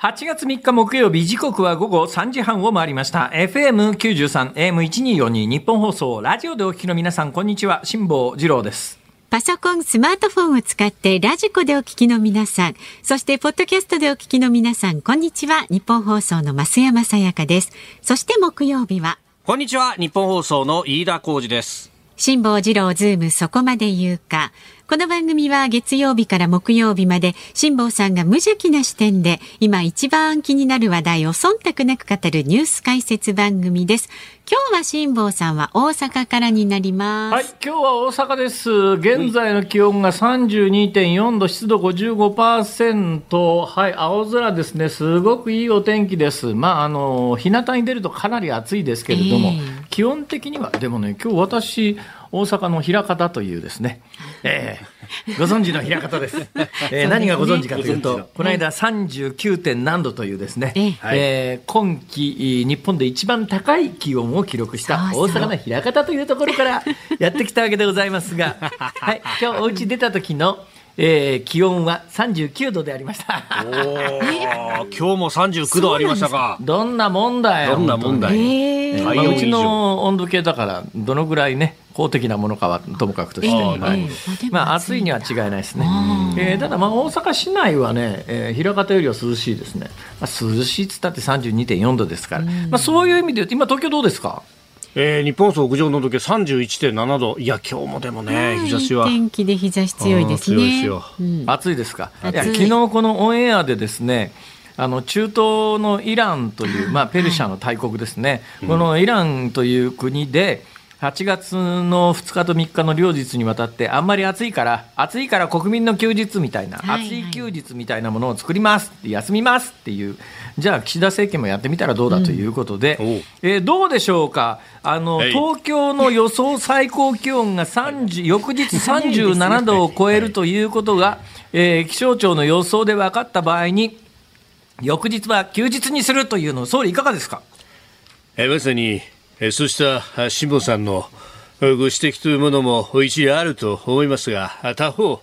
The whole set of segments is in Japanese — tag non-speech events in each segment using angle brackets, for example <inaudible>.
8月3日木曜日、時刻は午後3時半を回りました。FM93、AM1242、ニッポン放送、ラジオでお聞きの皆さん、こんにちは。辛坊治郎です。パソコン、スマートフォンを使って radiko でお聞きの皆さん、そしてポッドキャストでお聞きの皆さん、こんにちは。ニッポン放送の増山さやかです。そして木曜日は、こんにちは。ニッポン放送の飯田浩司です。辛坊治郎ズームそこまで言うか。この番組は月曜日から木曜日まで辛坊さんが無邪気な視点で今一番気になる話題を忖度なく語るニュース解説番組です。今日は辛坊さんは大阪からになります。はい、今日は大阪です。現在の気温が32.4度、湿度55%。はい、青空ですね。すごくいいお天気です。まあ、あの、日向に出るとかなり暑いですけれども、ええ基本的には、でもね、今日私、大阪の枚方というですね、ええ。ご存知の枚方です。<laughs> えー何がご存知かというと、この間 39. 点何度というですね、ええ。えー今季日本で一番高い気温を記録した大阪の枚方というところからやってきたわけでございますが、<laughs> はい、今日お家出た時の、えー気温は39度でありました。おー、今日も39度ありましたか。どんなもんだよ。どんなもんだよ。ええまあうちの温度計だからどのぐらいね公的なものかはともかくとして、ええはい。ええまあ暑いには違いないですね、えーただまあ大阪市内はね、えー、枚方よりは涼しいですね、まあ、涼しいっつったって32.4度ですから、まあ、そういう意味で言うと今東京どうですか？えー、日本放送屋上の時計31.7度。いや、今日もでもね、日差しは。天気で日差し強いですね。ですよ。うん。暑いですか？い。や昨日このオンエアでですねあの中東のイランという、まあ、ペルシャの大国ですね、このイランという国で、8月の2日と3日の両日にわたって、あんまり暑いから、暑いから国民の休日みたいな、はいはい。暑い休日みたいなものを作ります休みますっていう、じゃあ、岸田政権もやってみたらどうだということで、うん。えーどうでしょうか、あのはい。東京の予想最高気温が30翌日37度を超えるということが、えー気象庁の予想で分かった場合に、翌日は休日にするというのを、総理、いかがですか？えーまさに、えーそうしたあ辛坊さんのえーご指摘というものも一理あると思いますが、あ他方、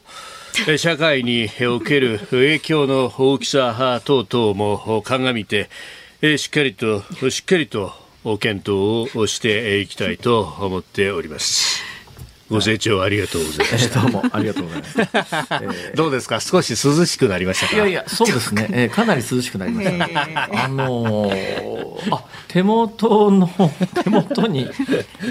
えー <laughs> 社会にえーおける影響の大きさあ等々も鑑みて、えーしっかりと、しっかりとお検討をしていきたいと思っております。ご清聴ありがとうございまえした。<laughs> ーどうもありがとうございます。え <laughs> どうですか？少し涼しくなりましたか？ーいやいや、そうですね、<laughs> えーかなり涼しくなりました。あのーあ手元の手元に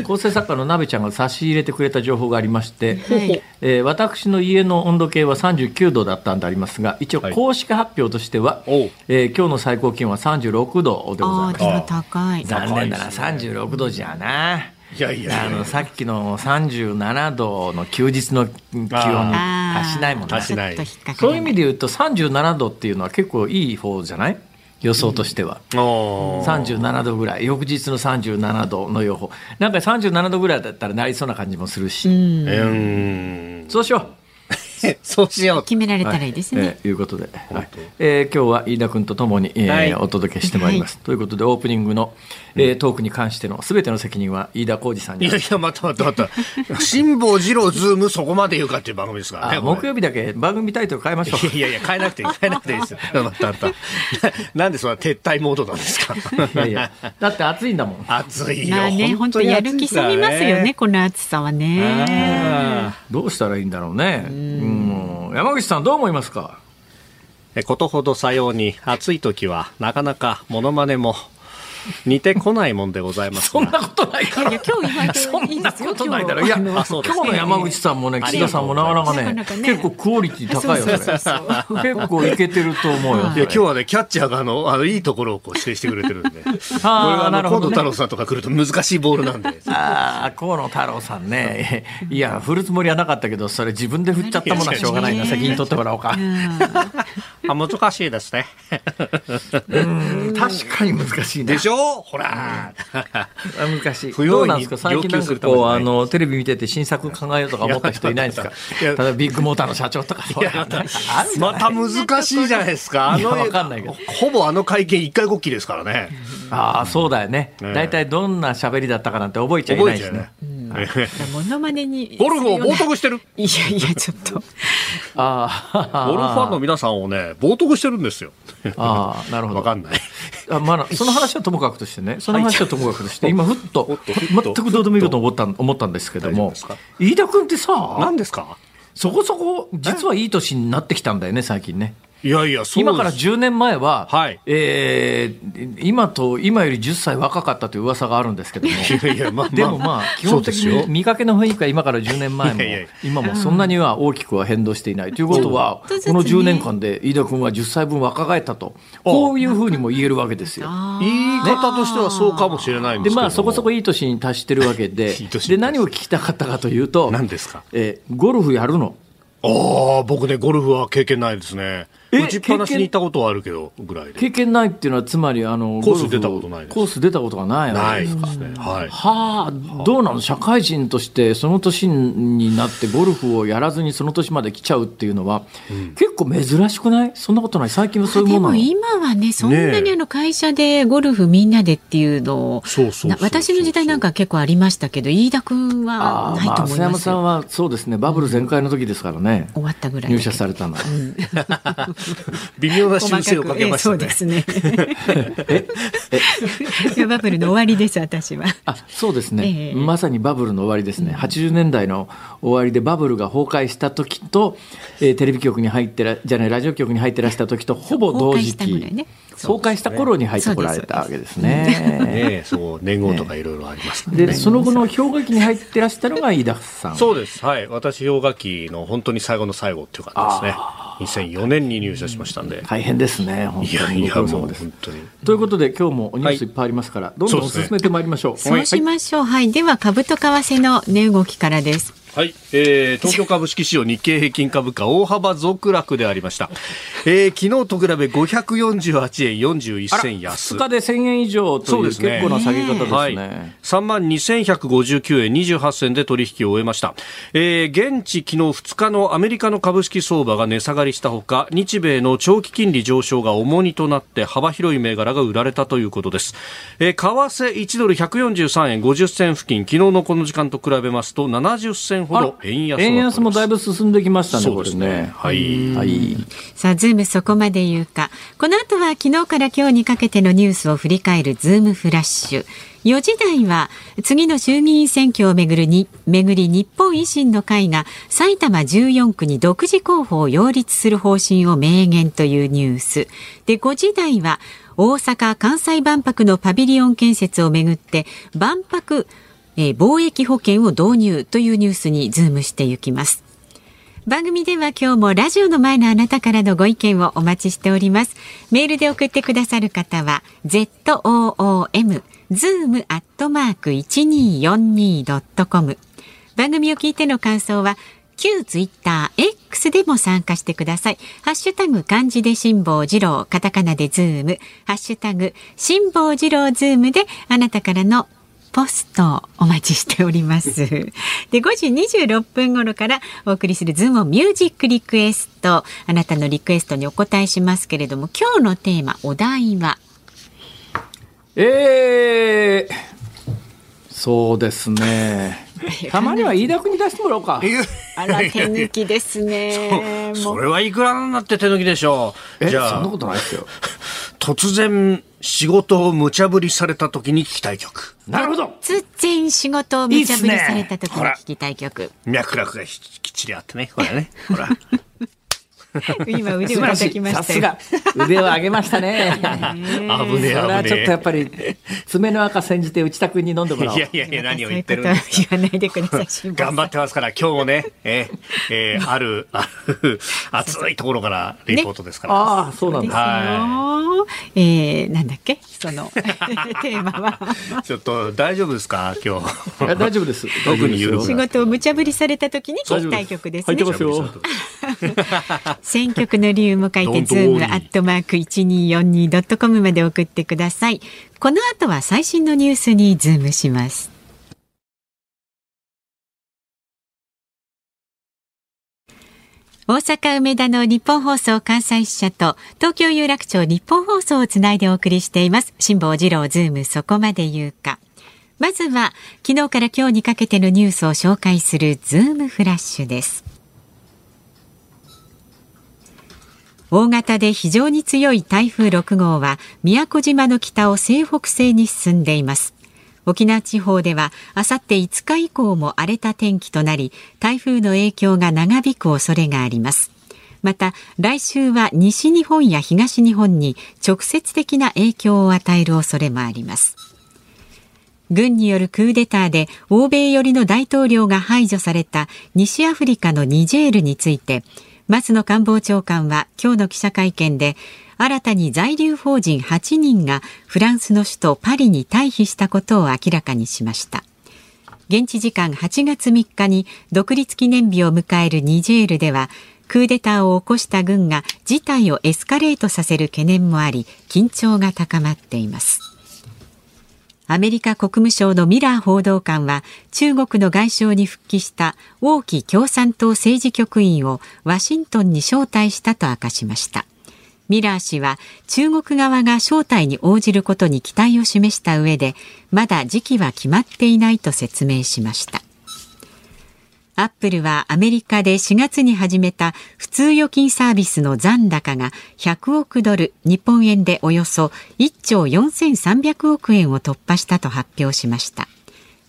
構成作家の鍋ちゃんが差し入れてくれた情報がありまして、はいえー私の家の温度計は39度だったんでありますが一応はい公式発表としては、おうえー今日の最高気温は36度でございああ、ますでも高い。残念だな、36度じゃな。いやいやいや。あのさっきの37度の休日の気温に達しないもんね。そういう意味で言うと37度っていうのは結構いい方じゃない？予想としては。おー。37度ぐらい、翌日の37度の予報。なんか37度ぐらいだったらなりそうな感じもするし。うーん。そうしよう。そうしよう。決められたらいいですね。えーいうことで、はいえー今日は飯田君とともに、えーはいお届けしてまいります。ということで、オープニングの、えートークに関してのすべての責任は飯田浩二さんにいやいや、またまたまた。<laughs> 辛坊治郎ズームそこまで言うかっていう番組ですからね。木曜日だけ番組タイトル変えましょう。いやいや、変えなくていい、変えなくていいですよ。<laughs> またまた。<laughs> なんでそんな撤退モードなんですか？いやいや、だって暑いんだもん。暑いよ。まあね、本当やる気さみますよね、この暑さはね。あどうしたらいいんだろうね。うん山口さんどう思いますか？えことほどさように暑い時はなかなかモノマネも似てこないもんでございますがそんなことないから。いや今日言われてそんないいですよことないだろ。いや、今日今あそうです日の山口さんもね、岸田さんもなかなかね結構クオリティ高いよ、それ。結構いけてると思うよ。いや今日はね、キャッチャーがあの、あの、いいところをこう指定してくれてるんで。<laughs> これあーがあの、なるほどね近藤太郎さんとか来ると難しいボールなんで。ああ、河野太郎さんね。いや、振るつもりはなかったけど、それ自分で振っちゃったものはしょうがないな。責任取ってもらおうか。あ、難しいですね。うん確かに難しいねで。しょ？ほら。難しい。不用意にどうなんですか？最近なんかこう、あの、テレビ見てて新作考えようとか思った人いないんですか？いや例えばビッグモーターの社長とか、また難しいじゃないですか。<laughs> あの、わかんないけどほぼあの会見一回ごっきですからね。ああ、そうだよね。ね大体どんな喋りだったかなんて覚えちゃいないしね。覚えちゃうねモノマネに。ゴルフを冒涜してる？いやいや、ちょっと。<laughs> ああ。ゴルフファンの皆さんをね、冒涜してるんですよ。ああ、なるほど。わかんない。あまあ、その話はともかくとしてね、その話はともかくとして、今、ふっと、全くどうでもいいこと思った思ったんですけども、飯田君ってさ、何ですか？そこそこ、実はいい年になってきたんだよね、最近ね。いやいや、今から10年前は、はい。えー今と、今より10歳若かったという噂があるんですけども、<laughs> いやいや、まあ、でもまあ、基本的に見かけの雰囲気は今から10年前も。いやいや今もそんなには大きくは変動していない。ということは、この10年間で飯田君は10歳分若返ったと、こういうふうにも言えるわけですよ。言い方としてはそうかもしれないんでけども。ですまあ、そこそこいい年に達してるわけで <laughs> いい年、で、何を聞きたかったかというと、何ですか？えーゴルフやるの。ああ、僕ね、ゴルフは経験ないですね。え打ちっぱなしに行ったことはあるけど、ぐらいで。経験ないっていうのは、つまり、あの、コース出たことないですコース出たことがないわないでけですか。すね。はい。はあ、どうなの？社会人としてその年になってゴルフをやらずにその年まで来ちゃうっていうのは、結構珍しくない？そんなことない？最近はそういうでもものなの？今はね、そんなにあの会社でゴルフみんなでっていうのを、そうそう私の時代なんか結構ありましたけど、飯田君はないと思いますよ。山さんはそうですね、バブル全開の時ですからね、終わったぐらいだ入。社されたのは。<laughs> 微妙な修正をかけましたね。そうですね。バブルの終わりです、私は。あそうですね、ええ。まさにバブルの終わりですね、80年代の終わりでバブルが崩壊した時と、えーテレビ局に入ってら、じゃない、ラジオ局に入ってらした時とほぼ同時期、ね崩壊した頃に入ってこられたわけですね。ねえそう、年号とかいろいろありますね。で、その後の氷河期に入ってらしたのが飯田さん。そうです。はい。私、氷河期の本当に最後の最後っていう感じですね。2004年に入社しましたんで。大変ですね、本いや当に。いや、もうご苦労様です本当に。ということで、今日もニュースいっぱいありますから、どんどん進めてまいりましょう。そうしましょう。はい。では、株と為替の値動きからです。はい、えー、東京株式市場日経平均株価大幅続落でありました。えー、昨日と比べ548円41銭安。2日で1000円以上というそうですね結構な下げ方ですね。はい、3万2159円28銭で取引を終えました、えー、現地昨日2日のアメリカの株式相場が値下がりしたほか日米の長期金利上昇が重荷となって幅広い銘柄が売られたということです、えー、為替1ドル143円50銭付近昨日のこの時間と比べますと70銭ほど円安円安もだいぶ進んできましたね、そうですねこれね。はいはい。さあ、ズームそこまで言うか。この後は昨日から今日にかけてのニュースを振り返るズームフラッシュ。4時台は次の衆議院選挙をめぐるに巡り日本維新の会が埼玉14区に独自候補を擁立する方針を明言というニュース。で、5時台は大阪・関西万博のパビリオン建設をめぐって万博、えー貿易保険を導入というニュースにズームしていきます。番組では今日もラジオの前のあなたからのご意見をお待ちしております。メールで送ってくださる方は zoom zoom アットマーク 1242.com 番組を聞いての感想は旧ツイッター X でも参加してください。ハッシュタグ漢字で辛坊治郎、カタカナでズーム、ハッシュタグ辛坊治郎ズームであなたからのポストお待ちしております。<laughs> で、5時26分頃からお送りするズームミュージックリクエスト。あなたのリクエストにお答えしますけれども、今日のテーマ、お題は、えー、そうですね。たまには飯田君に出してもらおうか。あら、手抜きですね。もそうれはいくらなんだって手抜きでしょう。え、じゃあ。そんなことないですよ。<laughs> 突然仕事を無茶ぶりされた時に聞きたい曲。なるほど。突然仕事を無茶ぶりされた時に聞きたい曲。脈絡がきっちりあってね。ほらね。ほら今腕を叩きましたよ。さすが。腕を上げましたね。<laughs> 危ねえそれは危ちょっとやっねぱり、爪の垢煎じて内田君に飲んでもらおう。えいやいやいや何を言ってるんですことは言わないでください。頑張ってますから今日もね <laughs> えーえーあるある <laughs> 熱いところからリポートですから、ああ、そうなんですだ。よ。えー、なんだっけ？そのテーマは。ちょっと大丈夫ですか？今日え大丈夫です。特に仕事を無茶ぶりされた時に聞きたい曲ですね入って。ますよ。選曲の理由も書いて、ズームアットマーク 1242.com まで送ってください。この後は最新のニュースにズームします。大阪梅田のニッポン放送関西支社と東京有楽町ニッポン放送をつないでお送りしています。辛坊治郎ズームそこまで言うか。まずは昨日から今日にかけてのニュースを紹介するズームフラッシュです大型で非常に強い台風6号は宮古島の北を西北西に進んでいます。沖縄地方ではあさって5日以降も荒れた天気となり台風の影響が長引く恐れがあります。また来週は西日本や東日本に直接的な影響を与える恐れもあります。軍によるクーデターで欧米寄りの大統領が排除された西アフリカのニジェールについて松野官房長官は今日の記者会見で新たに在留邦人8人がフランスの首都パリに退避したことを明らかにしました。現地時間8月3日に独立記念日を迎えるニジェールではクーデターを起こした軍が事態をエスカレートさせる懸念もあり緊張が高まっています。アメリカ国務省のミラー報道官は中国の外相に復帰した王毅共産党政治局員をワシントンに招待したと明かしました。ミラー氏は中国側が招待に応じることに期待を示した上でまだ時期は決まっていないと説明しました。アップルはアメリカで4月に始めた普通預金サービスの残高が100億ドル、日本円でおよそ1兆4300億円を突破したと発表しました。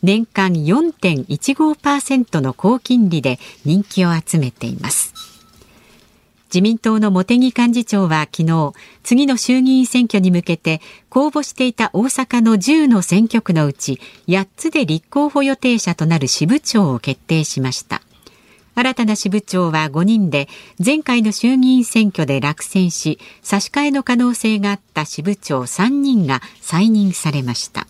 年間4.15%の高金利で人気を集めています。自民党の茂木幹事長は昨日、次の衆議院選挙に向けて公募していた大阪の10の選挙区のうち8つで立候補予定者となる支部長を決定しました。新たな支部長は5人で前回の衆議院選挙で落選し差し替えの可能性があった支部長3人が再任されました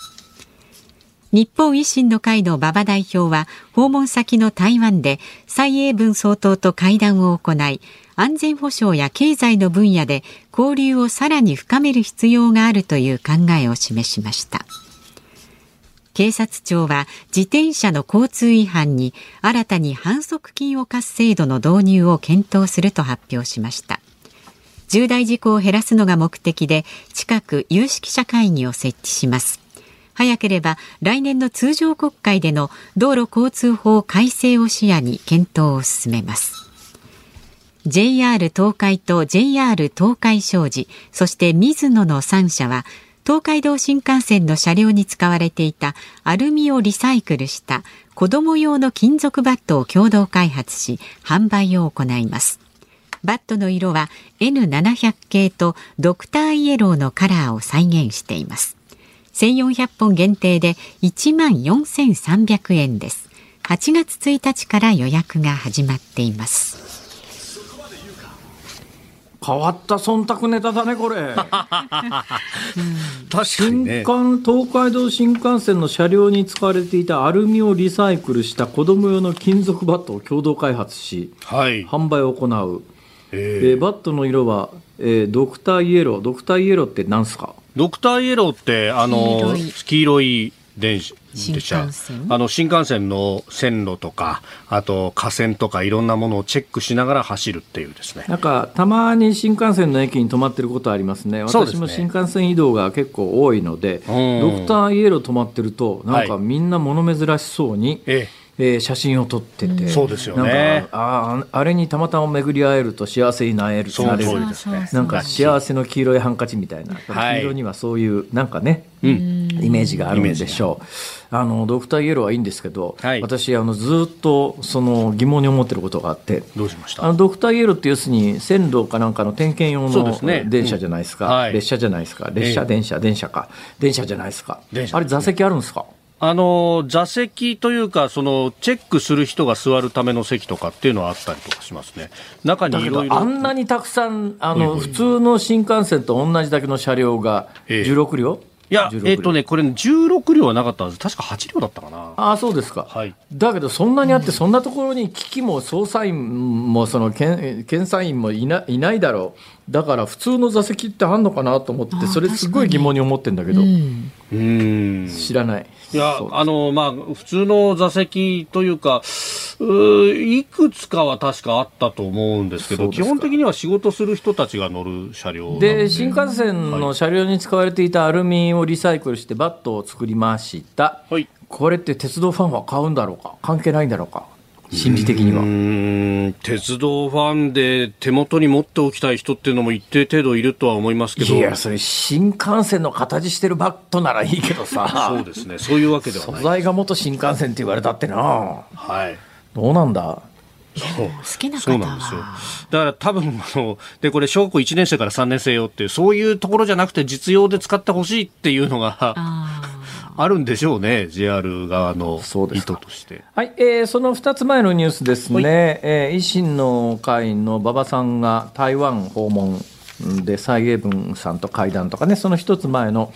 日本維新の会の馬場代表は訪問先の台湾で蔡英文総統と会談を行い安全保障や経済の分野で交流をさらに深める必要があるという考えを示しました。警察庁は自転車の交通違反に新たに反則金を課す制度の導入を検討すると発表しました。重大事故を減らすのが目的で近く有識者会議を設置します。早ければ来年の通常国会での道路交通法改正を視野に検討を進めます。JR 東海と JR 東海商事そして水野の3社は東海道新幹線の車両に使われていたアルミをリサイクルした子供用の金属バットを共同開発し販売を行います。バットの色は N700 系とドクターイエローのカラーを再現しています。1400本限定で1万4300円です。8月1日から予約が始まっています。変わった忖度ネタだね、これ。<laughs> 確かに、ね、新幹東海道新幹線の車両に使われていたアルミをリサイクルした子供用の金属バットを共同開発し、はい、販売を行う。えー、バットの色は、えー、ドクターイエロー。ドクターイエローって何すか？ドクターイエローって、あの、黄色い電車あの新幹線の線路とかあと架線とかいろんなものをチェックしながら走るっていうですね。なんかたまに新幹線の駅に止まってることありますね。私も新幹線移動が結構多いので、ね、ドクターイエロー止まってるとなんかみんな物珍しそうに、えええー、写真を撮ってて、そうですよね。ああれにたまたま巡り会えると幸せになれるなれる。なんか幸せの黄色いハンカチみたいな、黄色にはそういうなんかね、うん、イメージがあるんでしょう。あのドクターイエローはいいんですけど、はい、私あのずっとその疑問に思ってることがあってどうしました？あのドクターイエローって要するに線路かなんかの点検用の電車じゃないですか、はい、列車じゃないですか。列車、電車電車か。電車じゃないですか。あれ座席あるんですか？あの座席というかそのチェックする人が座るための席とかっていうのはあったりとかしますね中にいろいろあんなにたくさんあの普通の新幹線と同じだけの車両が16両、ええいや、えっ、とね、これ、16両はなかったんです。確か8両だったかな。ああ、そうですか。はい。だけど、そんなにあって、そんなところに機器も捜査員も、その検、検査員もいないないだろう。だから普通の座席ってあんのかなと思ってそれすごい疑問に思ってんだけど、うん。うん知らない。いやあの、まあ、普通の座席というか、うーいくつかは確かあったと思うんですけど、基本的には仕事する人たちが乗る車両で新幹線の車両に使われていたアルミをリサイクルしてバットを作りました、はい。これって鉄道ファンは買うんだろうか？関係ないんだろうか？心理的には。うーん。鉄道ファンで手元に持っておきたい人っていうのも一定程度いるとは思いますけど、いやそれ新幹線の形してるバットならいいけどさ。<laughs> そうですね、そういうわけでは素ない。材が元新幹線って言われたってな。はい。どうなんだ？そう。好きな方そうなんですよ。は。だから多分あの、で、これ小学校1年生から3年生用っていう、そういうところじゃなくて実用で使ってほしいっていうのがああるんでしょうね、JR 側の意図として。はい、えーその2つ前のニュースですね、えー維新の会の馬場さんが台湾訪問で蔡英文さんと会談とかね、その1つ前の、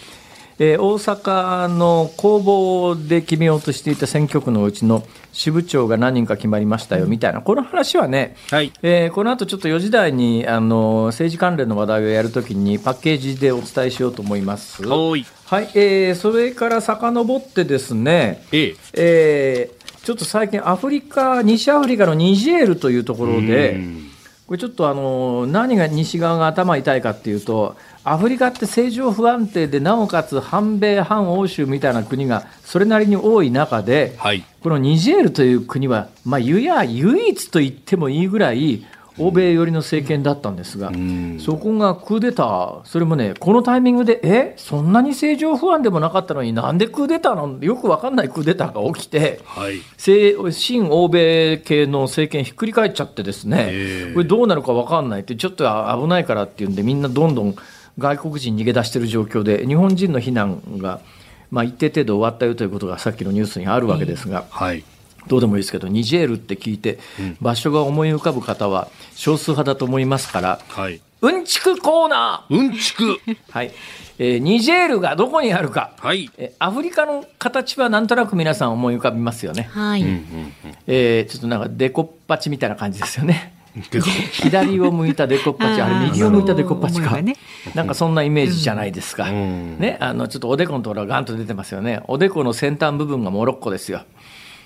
えー大阪の公募で決めようとしていた選挙区のうちの支部長が何人か決まりましたよみたいな、この話はね、はい。えーこの後ちょっと4時台にあの政治関連の話題をやるときにパッケージでお伝えしようと思います。おい。はい、えーそれから遡ってですね、ええ。えーちょっと最近、アフリカ、西アフリカのニジェールというところで、うんこれちょっとあの何が西側が頭痛いかっていうと、アフリカって政情不安定で、なおかつ反米、反欧州みたいな国がそれなりに多い中で、はい。このニジェールという国は、まあ、ゆや唯一と言ってもいいぐらい、欧米寄りの政権だったんですが、んそこがクーデター、それもね、このタイミングで、えそんなに政情不安でもなかったのになんでクーデターの、よくわかんないクーデターが起きて、はい。西新欧米系の政権ひっくり返っちゃってですね、ええこれどうなるか分かんないって、ちょっと危ないからっていうんで、みんなどんどん外国人逃げ出してる状況で、日本人の避難が、まあ、一定程度終わったよということがさっきのニュースにあるわけですが、はい。どうでもいいですけど、ニジェールって聞いて、場所が思い浮かぶ方は少数派だと思いますから、はい。うんちくコーナうんちく。<laughs> ー、はいえーニジェールがどこにあるか、はい。えーアフリカの形はなんとなく皆さん思い浮かびますよね。はい。えーちょっとなんかデコッパチみたいな感じですよね。<laughs> <laughs> 左を向いたデコッパチ、あれ右を向いたデコッパチかね。なんかそんなイメージじゃないですか。んね、あの、ちょっとおでこのところがガンと出てますよね。おでこの先端部分がモロッコですよ。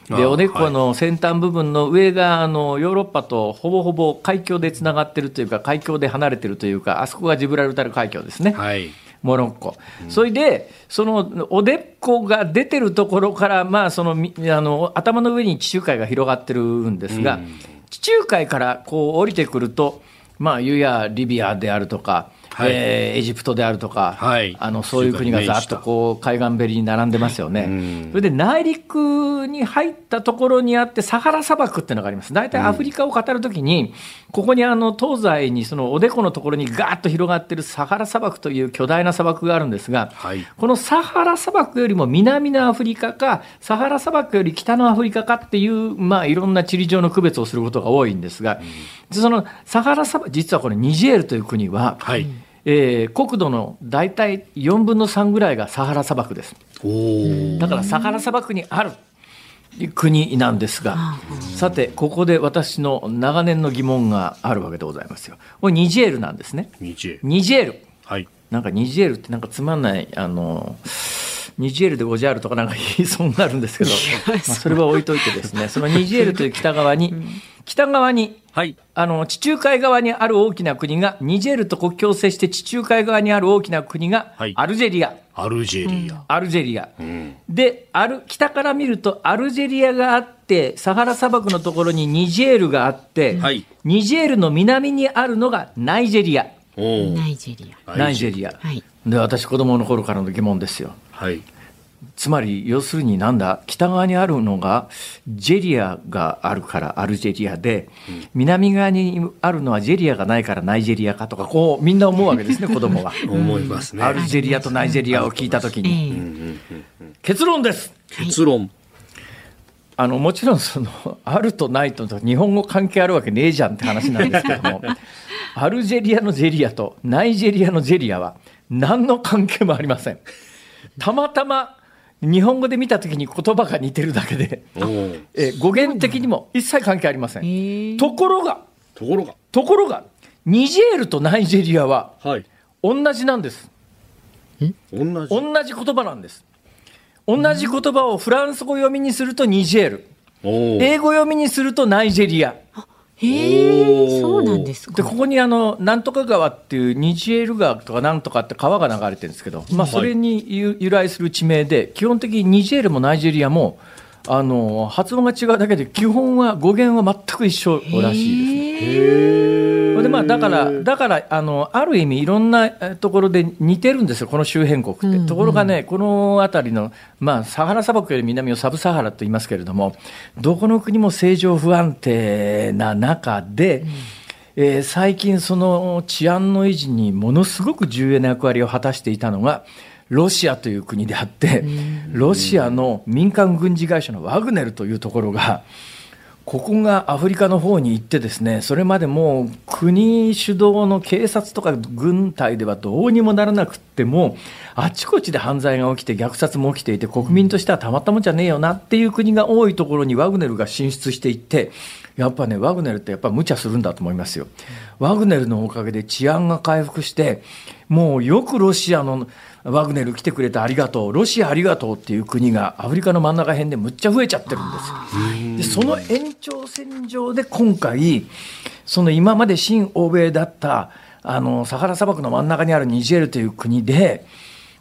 で、あおでこの先端部分の上が、あの、ヨーロッパとほぼほぼ海峡でつながってるというか、海峡で離れてるというか、あそこがジブラルタル海峡ですね。はい。モロッコ、それで、そのおでっこが出てるところから、まあ、そのみあの頭の上に地中海が広がってるんですが、地中海からこう降りてくると、まあ、ゆやリビアであるとか、はい。えーエジプトであるとか、はい。あのそういう国がざっとこう海岸べりに並んでますよね、うん。それで内陸に入ったところにあって、サハラ砂漠っていうのがあります、大体アフリカを語るときに、ここにあの東西にそのおでこのところにガーッと広がってるサハラ砂漠という巨大な砂漠があるんですが、はいこのサハラ砂漠よりも南のアフリカか、サハラ砂漠より北のアフリカかっていう、まあ、いろんな地理上の区別をすることが多いんですが、そのサハラ砂漠、実はこれ、ニジェールという国は、はい。えー国土の大体4分の3ぐらいがサハラ砂漠です。だからサハラ砂漠にある国なんですが、さて、ここで私の長年の疑問があるわけでございますよ。これニジェールなんですね。日英。ニジェール。はい。なんかニジェールってなんかつまんない、あの、ニジェールでゴジャールとかなんか言い <laughs> そうになるんですけど、まあ、それは置いといてですね、そのニジェールという北側に、北側に、はい。あの、地中海側にある大きな国が、ニジェールと国境を接して地中海側にある大きな国がはい、アルジェリア。アルジェリア。アルジェリア。んで、ある、北から見ると、アルジェリアがあって、サハラ砂漠のところにニジェールがあって、はいニジェールの南にあるのがナイジェリア。ナイジェリア。ナイジェリア。はい。で、私、子供の頃からの疑問ですよ。はい。つまり、要するになんだ、北側にあるのが、ジェリアがあるからアルジェリアで、南側にあるのはジェリアがないからナイジェリアかとか、こう、みんな思うわけですね、<laughs> 子供は。思いますね。アルジェリアとナイジェリアを聞いたときえに。え結論です。結論。あのもちろんそのあるとないと日本語関係あるわけねえじゃんって話なんですけども <laughs> アルジェリアのジェリアとナイジェリアのジェリアは何の関係もありませんたまたま日本語で見た時に言葉が似てるだけで。えー語源的にも一切関係ありませんところがところが。ところがニジェールとナイジェリアははい。同じなんです。同じ。同じ言葉なんです。同じ言葉をフランス語読みにするとニジェール。英語読みにするとナイジェリア。え、そうなんですで、か。ここにあの、なんとか川っていうニジェール川とかなんとかって川が流れてるんですけど、まあそれに由由来する地名で、基本的にニジェールもナイジェリアも、あの、発音が違うだけで、基本は語源は全く一緒らしいですね。でまあ、だから、だからあのある意味、いろんなえところで似てるんですよ、この周辺国って。うんうんところがね、この辺りの、まあ、サハラ砂漠より南をサブサハラと言いますけれども、どこの国も政情不安定な中で、えー最近、その治安の維持にものすごく重要な役割を果たしていたのが、ロシアという国であって、ロシアの民間軍事会社のワグネルというところが、ここがアフリカの方に行ってですね、それまでもう国主導の警察とか軍隊ではどうにもならなくっても、あちこちで犯罪が起きて虐殺も起きていて、国民としてはたまったもんじゃねえよなっていう国が多いところにワグネルが進出していって、やっぱね、ワグネルってやっぱ無茶するんだと思いますよ。ワグネルのおかげで治安が回復して、もうよくロシアのワグネル来てくれてありがとう、ロシアありがとうっていう国がアフリカの真ん中辺でむっちゃ増えちゃってるんですよ。で、その延長線上で今回、その今まで新欧米だった、あの、サハラ砂漠の真ん中にあるニジェールという国で、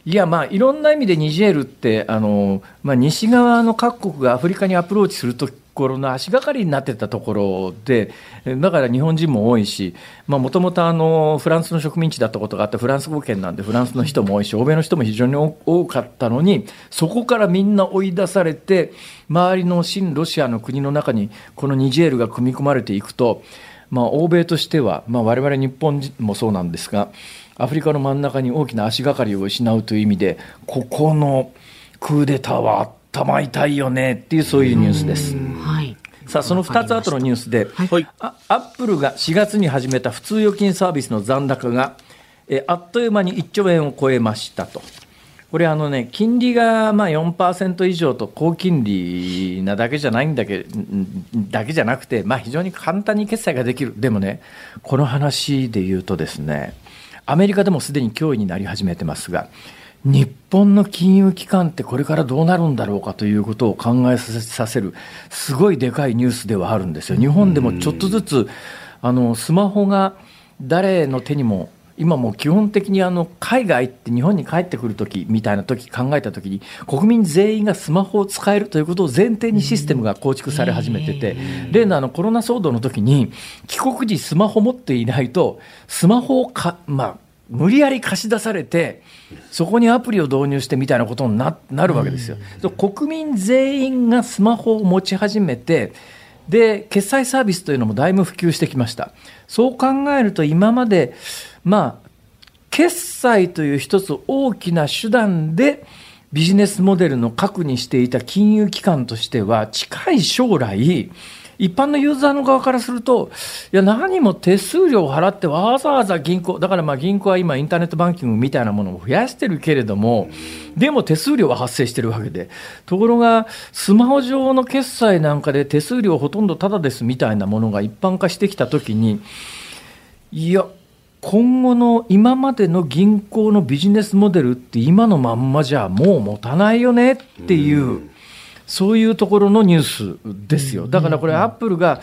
いや、まあ、いろんな意味でニジェールって、あの、まあ、西側の各国がアフリカにアプローチするところの足がかりになってたところで、だから日本人も多いし、もともと、フランスの植民地だったことがあって、フランス語圏なんで、フランスの人も多いし、欧米の人も非常に多かったのに、そこからみんな追い出されて、周りの親ロシアの国の中に、このニジェールが組み込まれていくと、まあ、欧米としては、まあ、我々日本人もそうなんですが、アフリカの真ん中に大きな足がかりを失うという意味で、ここのクーデターは頭痛いたいよねっていう、そういうニュースです。さあ、その2つ後のニュースで、はい。アップルが4月に始めた普通預金サービスの残高が、えあっという間に1兆円を超えましたと。これあのね、金利がまあ4%以上と高金利なだけじゃないんだけだけじゃなくて、まあ、非常に簡単に決済ができる、でもね、この話で言うとですね、アメリカでもすでに脅威になり始めてますが、日本の金融機関ってこれからどうなるんだろうかということを考えさせる、すごいでかいニュースではあるんですよ。日本でもちょっとずつ、あの、スマホが誰の手にも、今もう基本的にあの海外って日本に帰ってくるときみたいなとき考えたときに国民全員がスマホを使えるということを前提にシステムが構築され始めてて例のあのコロナ騒動の時に帰国時スマホ持っていないとスマホをか、まあ、無理やり貸し出されてそこにアプリを導入してみたいなことにななるわけですよ。国民全員がスマホを持ち始めてで、決済サービスというのもだいぶ普及してきました。そう考えると今まで、まあ、決済という一つ大きな手段でビジネスモデルの核にしていた金融機関としては近い将来、一般のユーザーの側からすると、いや、何も手数料を払ってわざわざ銀行、だからまあ銀行は今インターネットバンキングみたいなものを増やしてるけれども、でも手数料は発生してるわけで。ところが、スマホ上の決済なんかで手数料ほとんどタダですみたいなものが一般化してきたときに、いや、今後の今までの銀行のビジネスモデルって今のまんまじゃもう持たないよねっていう、そういうところのニュースですよ。だからこれアップルが、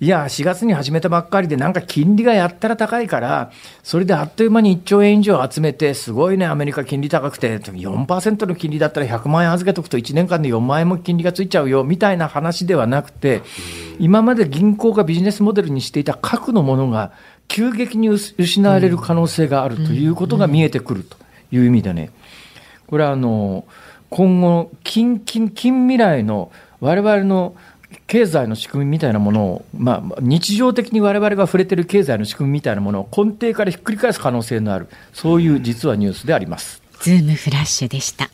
いや、4月に始めたばっかりで、なんか金利がやったら高いから、それであっという間に1兆円以上集めて、すごいね、アメリカ金利高くて、4%の金利だったら100万円預けとくと1年間で4万円も金利がついちゃうよ、みたいな話ではなくて、今まで銀行がビジネスモデルにしていた核のものが、急激に失われる可能性があるということが見えてくるという意味でね、これはあの、今後、近、近、近未来の我々の経済の仕組みみたいなものを、まあ、日常的に我々が触れている経済の仕組みみたいなものを根底からひっくり返す可能性のある、そういう実はニュースであります。ズームフラッシュでした。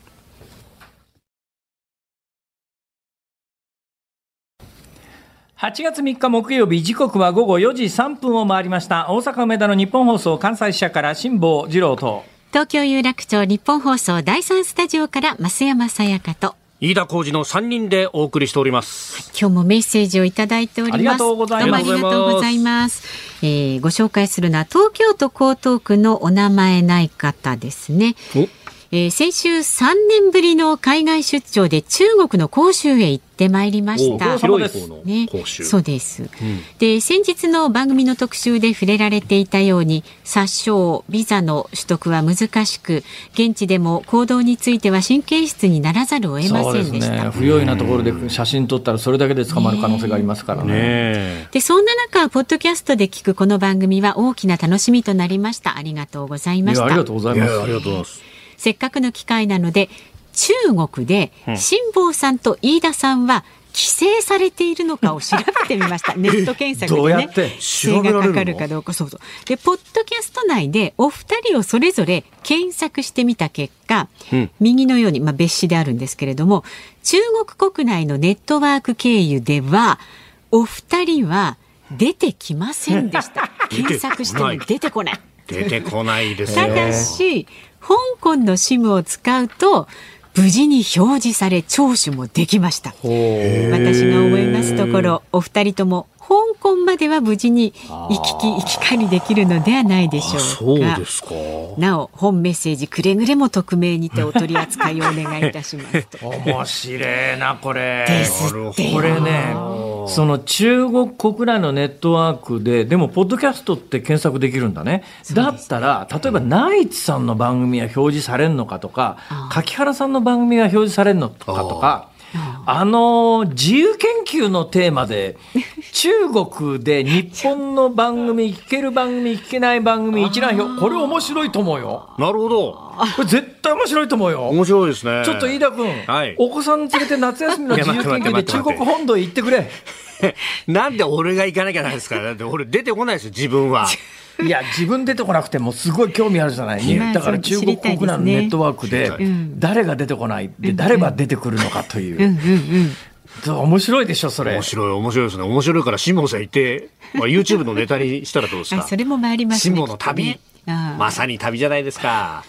8月3日木曜日時刻は午後4時3分を回りました大阪梅田の日本放送関西支社から辛坊治郎と東京有楽町日本放送第三スタジオから増山さやかと。飯田浩二の3人でお送りしております。今日もメッセージをいただいております。ありがとうございます。どうもありがとうございます。えー、ご紹介するのは東京都江東区のお名前ない方ですねえー、先週3年ぶりの海外出張で中国の広州へ行ってまいりました。広い方のね、そうです。うん、で先日の番組の特集で触れられていたように殺傷ビザの取得は難しく現地でも行動については神経質にならざるを得ませんでした。ね、不用意なところで写真撮ったらそれだけで捕まる可能性がありますからね。ねでそんな中ポッドキャストで聞くこの番組は大きな楽しみとなりました。ありがとうございました。ありがとうございます。ありがとうございます。せっかくの機会なので中国で辛坊さんと飯田さんは規制されているのかを調べてみました。<laughs> ネット検索でね。規制がかかるかどうか。そうそう。で、ポッドキャスト内でお二人をそれぞれ検索してみた結果、うん、右のように、まあ別紙であるんですけれども、中国国内のネットワーク経由では、お二人は出てきませんでした。<laughs> 検索しても出てこない。出てこないですただし、香港の SIM を使うと無事に表示され聴取もできました。私が思いますところお二人とも香港までは無事に行き来行き帰りできるのではないでしょうか。なお本メッセージくれぐれも匿名にてお取り扱いをお願いいたします <laughs> 面白いなこれ。これねその中国国内のネットワークで、でも、ポッドキャストって検索できるんだね。だったら、例えば、ナイツさんの番組が表示されるのかとか、柿原さんの番組が表示されるのかとか、あの自由研究のテーマで、<laughs> 中国で日本の番組、聞ける番組、聞けない番組一覧表、これ面白いと思うよ。なるほど。これ絶対面白いと思うよ。面白いですね。ちょっと飯田君、はい、お子さん連れて夏休みの <laughs> 自由研究で中国本土へ行ってくれ。<laughs> なんで俺が行かなきゃなんですかだって俺出てこないですよ、自分は。いや、自分出てこなくてもすごい興味あるじゃない。<laughs> だから中国国内のネットワークで、誰が出てこないで、誰が出てくるのかという。面白いでしょ、それ。面白い、面白いですね。面白いから、辛坊さん行って、まあ、YouTube のネタにしたらどうですか？<laughs> それも回ります、ね。辛坊の旅、まさに旅じゃないですか。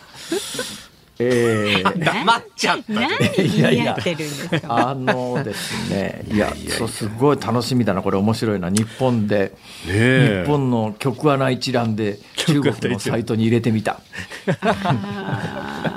えー、<laughs> 黙っちゃった。<laughs> 何言い合ってるんですか。あのですね、いや、そうすごい楽しみだな、これ面白いな、日本で、日本の曲穴一覧で中国のサイトに入れてみた。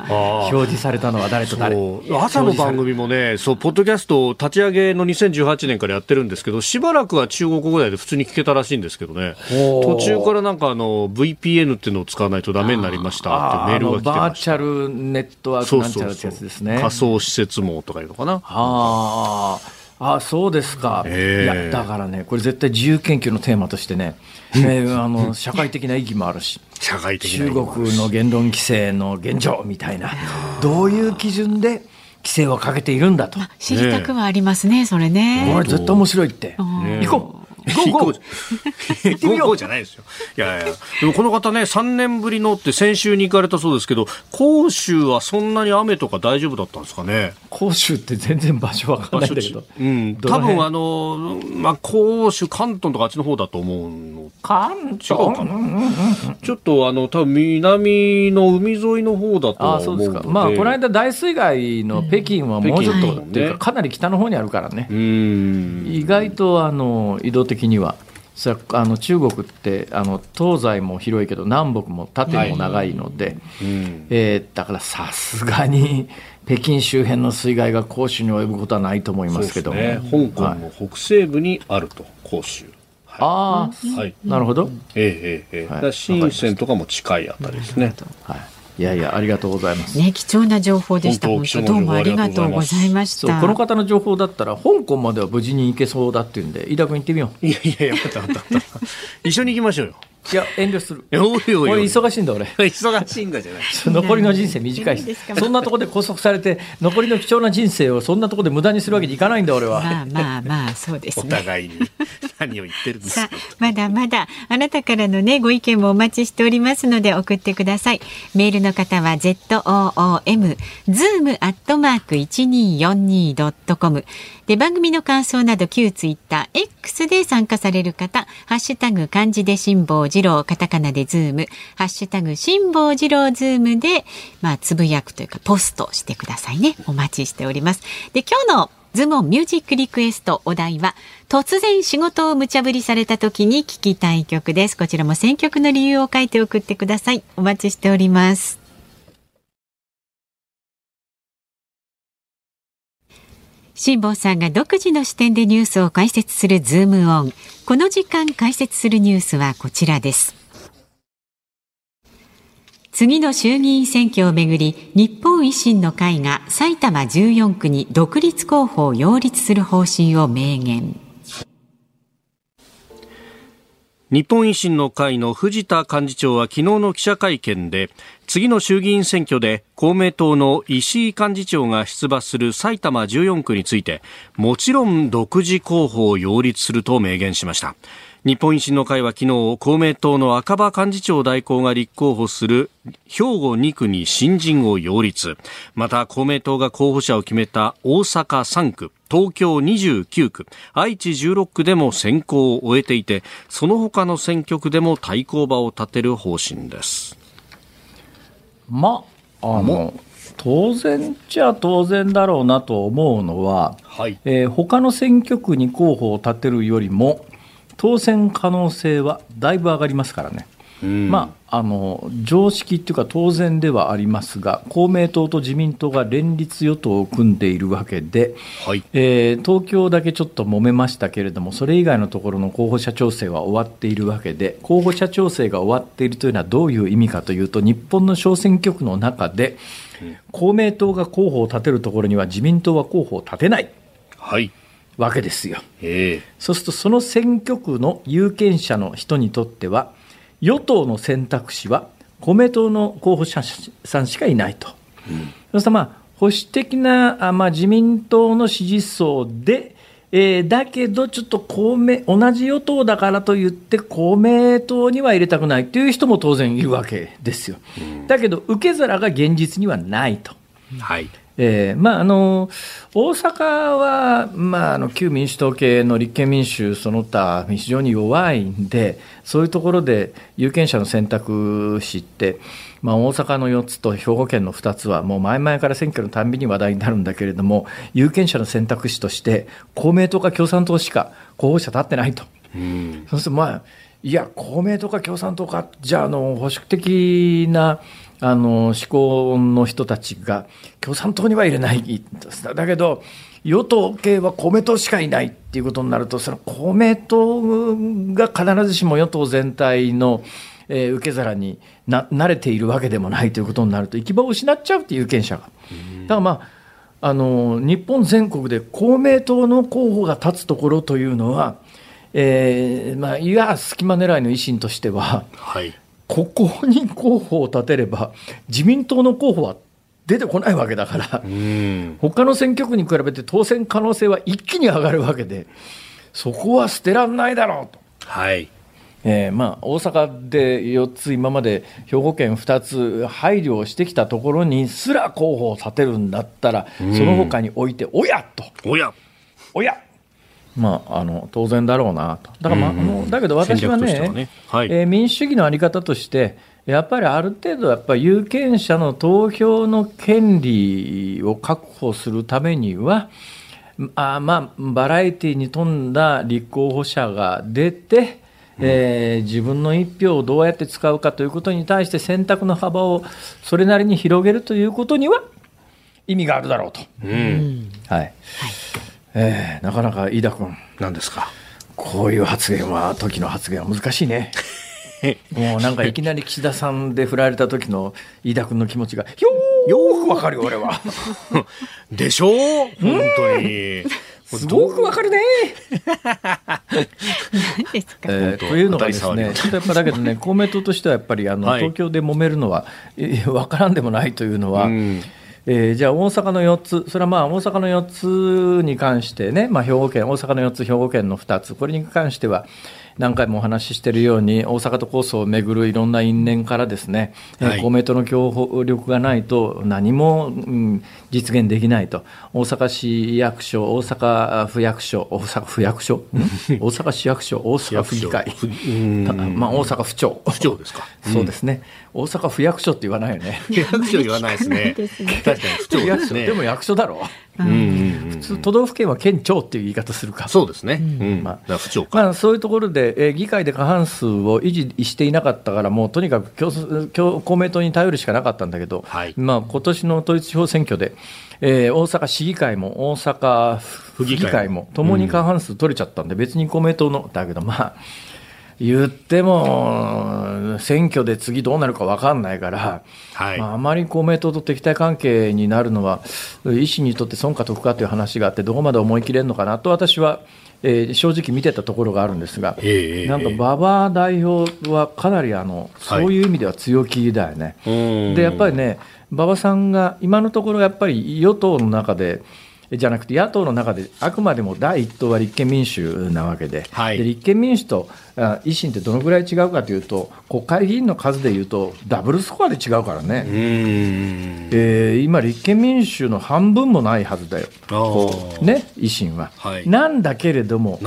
表示されたのは誰と誰。朝の番組もねそうポッドキャスト立ち上げの2018年からやってるんですけどしばらくは中国語内で普通に聞けたらしいんですけどね。途中からなんかあの VPN っていうのを使わないとダメになりましたってメールが来てまバーチャルネットワークなんちゃらってやつですね。仮想施設網とかいうのかな。あ。あそうですか、えー、いやだからねこれ絶対自由研究のテーマとしてねえー、あの社会的な意義もあるし社会的中国の言論規制の現状みたいなどういう基準で規制をかけているんだと。知りたくはありますね、それね。これ絶対面白いって、行こうゴーゴー <laughs> ゴーゴーじゃないですよ。いやいや、でもこの方ね、3年ぶりのって先週に行かれたそうですけど、甲州はそんなに雨とか大丈夫だったんですかね？甲州って全然場所わかんないんだけど。うん、多分あの、まあ、甲州、関東とかあっちの方だと思うの。関東？違うかな？ちょっとあの、多分南の海沿いの方だと思うので。あ、そうですか。まあ、この間大水害の北京はもうちょっと、っていうか、かなり北の方にあるからね。意外とあの、移動的には。あの中国ってあの東西も広いけど南北も縦も長いので、はいえー、だからさすがに北京周辺の水害が広州に及ぶことはないと思いますけど。も、ね、香港の北西部にあると、広州。はい、ああ、はい、なるほど。ええええ、はい、深センとかも近いあたりですね。はいいやいや、ありがとうございます。ね、貴重な情報でした。本当どうもありがとうございました。この方の情報だったら、香港までは無事に行けそうだっていうんで、飯田君行ってみよう。いやいやいや、またまたまた。<laughs> 一緒に行きましょうよ。いや、遠慮する。<laughs> おいおい俺忙しいんだ、俺。<laughs> 忙しいんだじゃない。残りの人生短いし。そんなところで拘束されて、残りの貴重な人生をそんなところで無駄にするわけにいかないんだ、俺は。<laughs> まあまあまあ、そうですね。お互いに。何を言ってるんですか。まだまだ、あなたからのね、ご意見もお待ちしておりますので、送ってください。メールの方は、zoom、zoom アットマーク 1242.com。で、番組の感想など、旧ツイッター、X で参加される方、ハッシュタグ漢字で辛抱治二郎、カタカナでズーム、ハッシュタグ、辛坊治郎ズームで、まあ、つぶやくというか、ポストしてくださいね。お待ちしております。で、今日のズームオンミュージックリクエストお題は突然仕事を無茶ぶりされた時に聞きたい曲ですこちらも選曲の理由を書いて送ってくださいお待ちしております辛坊さんが独自の視点でニュースを解説するズームオン。この時間解説するニュースはこちらです。次の衆議院選挙をめぐり日本維新の会が埼玉14区に独立候補を擁立する方針を明言。日本維新の会の藤田幹事長は昨日の記者会見で次の衆議院選挙で公明党の石井幹事長が出馬する埼玉14区についてもちろん独自候補を擁立すると明言しました。日本維新の会は昨日公明党の赤羽幹事長代行が立候補する兵庫2区に新人を擁立。また公明党が候補者を決めた大阪3区東京29区愛知16区でも選考を終えていてその他の選挙区でも対抗馬を立てる方針です。まあの当然じゃ当然だろうなと思うのは、はい。えー、他の選挙区に候補を立てるよりも当選可能性はだいぶ上がりますからね。うん、まあ、あの常識っていうか当然ではありますが公明党と自民党が連立与党を組んでいるわけで、はいえー、東京だけちょっと揉めましたけれどもそれ以外のところの候補者調整は終わっているわけで候補者調整が終わっているというのはどういう意味かというと日本の小選挙区の中で公明党が候補を立てるところには自民党は候補を立てない。はいわけですよ。そうするとその選挙区の有権者の人にとっては与党の選択肢は公明党の候補者さんしかいないと。うん、そうするとまあ保守的なあ、まあ、自民党の支持層で、えー、だけどちょっと公明同じ与党だからといって公明党には入れたくないという人も当然いるわけですよ。うん、だけど受け皿が現実にはないと。はいえーまあ、あの大阪は、まあ、あの旧民主党系の立憲民主その他非常に弱いんでそういうところで有権者の選択肢って、まあ、大阪の4つと兵庫県の2つはもう前々から選挙のたんびに話題になるんだけれども有権者の選択肢として公明党か共産党しか候補者立ってないと。うん、そうするとまあいや公明党か共産党かじゃああの保守的なあの思考の人たちが共産党には入れない。だけど与党系は公明党しかいないっていうことになるとその公明党が必ずしも与党全体の、えー、受け皿にな慣れているわけでもないということになると行き場を失っちゃうっていう有権者が。だからまああの日本全国で公明党の候補が立つところというのは、えーまあ、いや隙間狙いの維新としては、はい、ここに候補を立てれば、自民党の候補は出てこないわけだから、他の選挙区に比べて当選可能性は一気に上がるわけで、そこは捨てらんないだろうと。はい。えーまあ、大阪で4つ、今まで兵庫県2つ、配慮をしてきたところにすら候補を立てるんだったら、その他に置いて、おやと。おや。おやまあ、あの当然だろうなと、だから、まあ、あのだけど私はね、ね。はい、えー、民主主義の在り方として、やっぱりある程度、やっぱり有権者の投票の権利を確保するためには、あまあ、バラエティーに富んだ立候補者が出て、えー、自分の一票をどうやって使うかということに対して選択の幅をそれなりに広げるということには意味があるだろうと。うん、はい、はいえー、なかなか飯田君。何ですか？こういう発言は時の発言は難しいね。<laughs> もうなんかいきなり岸田さんで振られた時の飯田君の気持ちがよーくわかるよ俺は。でしょう？本当に。すごくわかるね。<laughs> えー、というのがですね、ちょっとやっぱだけどね、公明党としてはやっぱりあの、はい、東京で揉めるのは、わからんでもないというのは、うんえー、じゃあ大阪の4つ、それはまあ大阪の4つに関してね、まあ、兵庫県、大阪の4つ、兵庫県の2つ、これに関しては、何回もお話ししているように、大阪都構想をめぐるいろんな因縁からですね、はい、公明党の協力がないと何も、うん、実現できないと、大阪市役所、大阪府役所、大阪府 <laughs> 役所、大阪市役所、大阪府議会、まあ、大阪府庁。府庁ですか。そうですね。大阪府役所って言わないよね。<laughs> 府役所言わない <laughs> ですね。確かに府庁ですね。でも役所だろう。普通都道府県は県庁っていう言い方するか。そうですね。うんまあ、府庁まあそういうところで、えー、議会で過半数を維持していなかったからもうとにかく公明党に頼るしかなかったんだけど、はい、まあ今年の統一地方選挙で。えー、大阪市議会も大阪府議会もとも。に過半数取れちゃったんで、別に公明党のだけどまあ言っても、選挙で次どうなるか分かんないから、はい。まあ、あまり公明党と敵対関係になるのは、維新にとって損か得かという話があって、どこまで思い切れるのかなと私は、えー、正直見てたところがあるんですが、えー、なんか馬場代表はかなりあの、そういう意味では強気だよね。はい、でやっぱりね馬場さんが今のところやっぱり与党の中で、じゃなくて野党の中であくまでも第一党は立憲民主なわけで。はい、で立憲民主と維新ってどのぐらい違うかというと国会議員の数でいうとダブルスコアで違うからね、えー、今、立憲民主の半分もないはずだよ、ね、維新は、はい、なんだけれども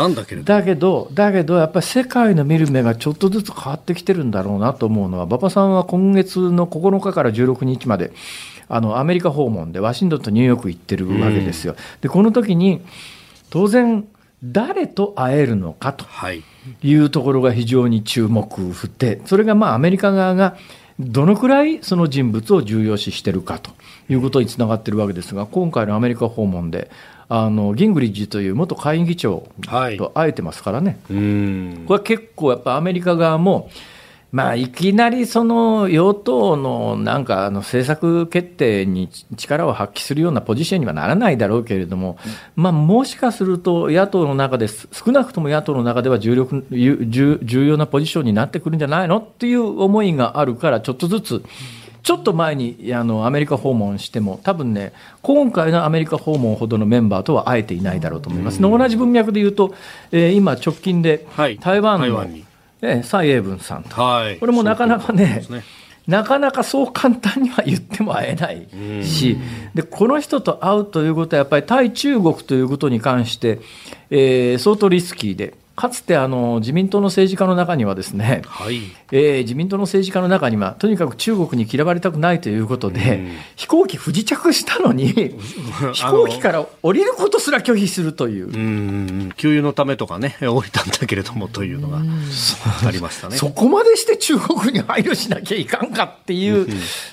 だけどだけどやっぱり世界の見る目がちょっとずつ変わってきてるんだろうなと思うのは馬場さんは今月の9日から16日まであのアメリカ訪問でワシントンとニューヨーク行ってるわけですよ。でこの時に当然誰と会えるのかとい。うところが非常に注目を振ってそれがまあアメリカ側がどのくらいその人物を重要視しているかということにつながっているわけですが今回のアメリカ訪問であのギングリッジという元下院議長と会えてますからね、はい、これは結構やっぱアメリカ側もまあ、いきなりその与党のなんかあの政策決定に力を発揮するようなポジションにはならないだろうけれども、まあ、もしかすると野党の中で、少なくとも野党の中では重力重要なポジションになってくるんじゃないのっていう思いがあるから、ちょっとずつ。ちょっと前にあのアメリカ訪問しても、多分ね、今回のアメリカ訪問ほどのメンバーとは会えていないだろうと思います。同じ文脈で言うと、えー、今、直近で台湾の、はいえ蔡英文さんと、はい、これもなかなかね、なかなかそう簡単には言っても会えないし、でこの人と会うということは、やっぱり対中国ということに関して、えー、相当リスキーで、かつてあの自民党の政治家の中にはですね、はい、えー、自民党の政治家の中にはとにかく中国に嫌われたくないということで、うん、飛行機不時着したのに <laughs> 飛行機から降りることすら拒否するという。うん給油のためとかね降りたんだけれどもというのがありましたね。そこまでして中国に配慮しなきゃいかんかっていう、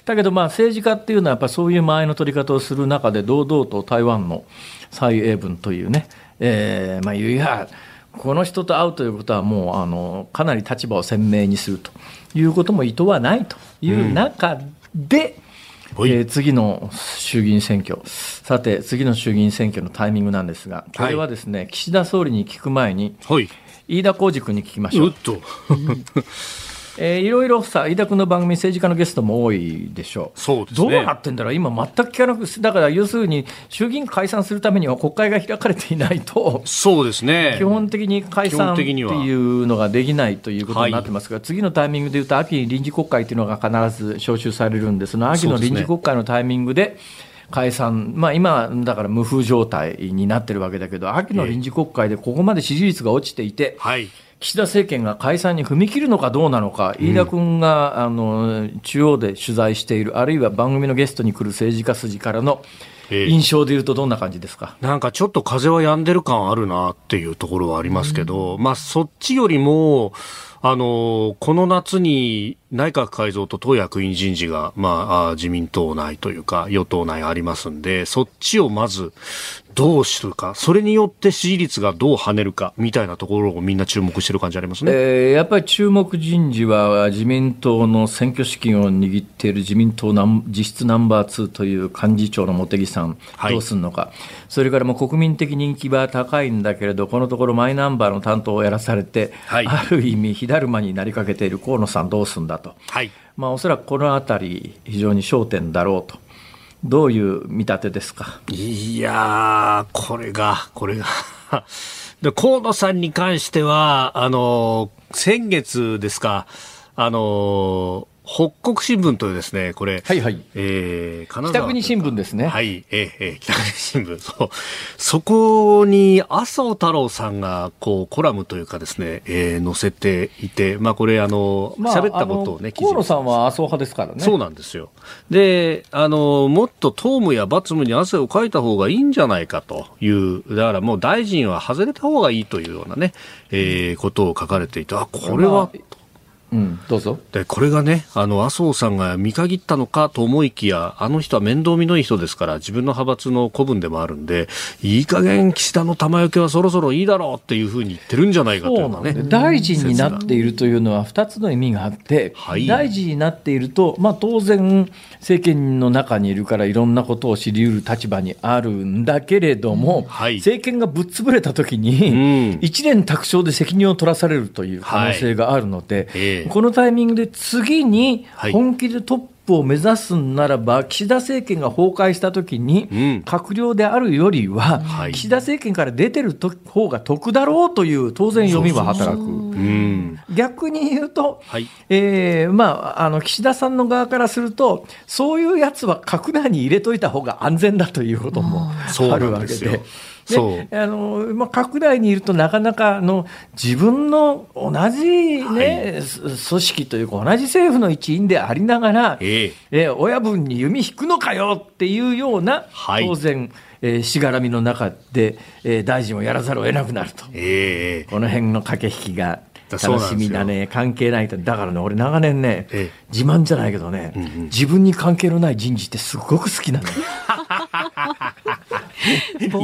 だけどまあ政治家っていうのはやっぱそういう間合いの取り方をする中で堂々と台湾の蔡英文というね、えー、まあいやこの人と会うということはもうあのかなり立場を鮮明にするということも意図はないという中で、うん、えー、次の衆議院選挙、さて、次の衆議院選挙のタイミングなんですが、これはですね、はい、岸田総理に聞く前に、はい、飯田浩司君に聞きましょう。<laughs> うえー、いろいろさ、飯田君の番組、政治家のゲストも多いでしょう、そうですね、どうなってんだろう、今、全く聞かなく、だから要するに、衆議院解散するためには国会が開かれていないと、そうですね。基本的に解散っていうのができないということになってますが、はい、次のタイミングでいうと、秋に臨時国会っていうのが必ず召集されるんで、その秋の臨時国会のタイミングで、解散、まあ、今、だから無風状態になってるわけだけど、秋の臨時国会でここまで支持率が落ちていて、はい岸田政権が解散に踏み切るのかどうなのか、飯田君が、あの中央で取材している、あるいは番組のゲストに来る政治家筋からの印象でいうと、どんな感じですか、なんかちょっと風は止んでる感あるなっていうところはありますけど、うん、まあ、そっちよりも、あのこの夏に内閣改造と党役員人事が、まあ、自民党内というか与党内ありますんでそっちをまずどうするか、それによって支持率がどう跳ねるかみたいなところをみんな注目してる感じありますね、えー、やっぱり注目人事は、自民党の選挙資金を握っている自民党実質ナンバー2という幹事長の茂木さん、どうするのか、はい、それからもう国民的人気は高いんだけれど、このところマイナンバーの担当をやらされて、はい、ある意味、火だるまになりかけている河野さん、どうすんだと。はいまあ、おそらくこのあたり、非常に焦点だろうと。どういう見立てですか？いやこれが、これが <laughs> で河野さんに関しては、あの、先月ですか、あの、北国新聞というですね、これ、はいはい。えー、金北国新聞ですね。はい、えー、えー、北国新聞。そう。そこに、麻生太郎さんが、こう、コラムというかですね、えー、載せていて、まあ、これ、あの、喋、まあ、ったことをね、河野さんは麻生派ですからね。そうなんですよ。で、あの、もっと党務や罰務に汗をかいた方がいいんじゃないかという、だからもう大臣は外れた方がいいというようなね、えー、ことを書かれていて、あ、これは、まあうん、どうぞ。で、これがね、あの、麻生さんが見限ったのかと思いきや、あの人は面倒見のいい人ですから、自分の派閥の古文でもあるんで、いい加減岸田の玉よけはそろそろいいだろうっていうふうに言ってるんじゃないかというようなね。大臣になっているというのは2つの意味があって、はい。大臣になっていると、まあ、当然、政権の中にいるからいろんなことを知り得る立場にあるんだけれども、はい。政権がぶっ潰れたときうん。に、一年卓上で責任を取らされるという可能性があるので、ええこのタイミングで次にはい。本気でトップを目指すんならば、岸田政権が崩壊したときに、うん。閣僚であるよりは、はい。岸田政権から出てると方が得だろうという、当然読みは働く。うん。逆に言うと、はい。えーまあ、あの岸田さんの側からすると、そういうやつは閣内に入れといた方が安全だということもあるわけで。であのまあ、閣内にいるとなかなかあの自分の同じ、ねす組織というか同じ政府の一員でありながら、ええ。ー親分に弓引くのかよっていうような、はい。当然、えーしがらみの中で、えー大臣をやらざるを得なくなると。ええこの辺の駆け引きが楽しみだね、関係ないと、だからね、俺、長年ね、ええ。自慢じゃないけどね、自分に関係のない人事ってすごく好きなの <laughs>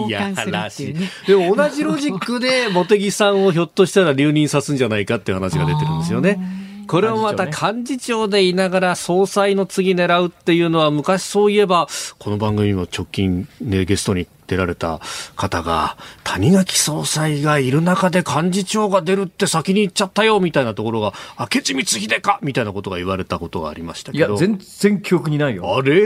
いやらしいね。でも同じロジックで茂木さんをひょっとしたら留任さすんじゃないかっていう話が出てるんですよね。これをまた幹事長でいながら総裁の次狙うっていうのは昔そういえばこの番組にも直近ねゲストに出られた方が谷垣総裁がいる中で幹事長が出るって先に言っちゃったよみたいなところが明智光秀かみたいなことが言われたことがありましたいや、けど。全然記憶にないよ。あれ？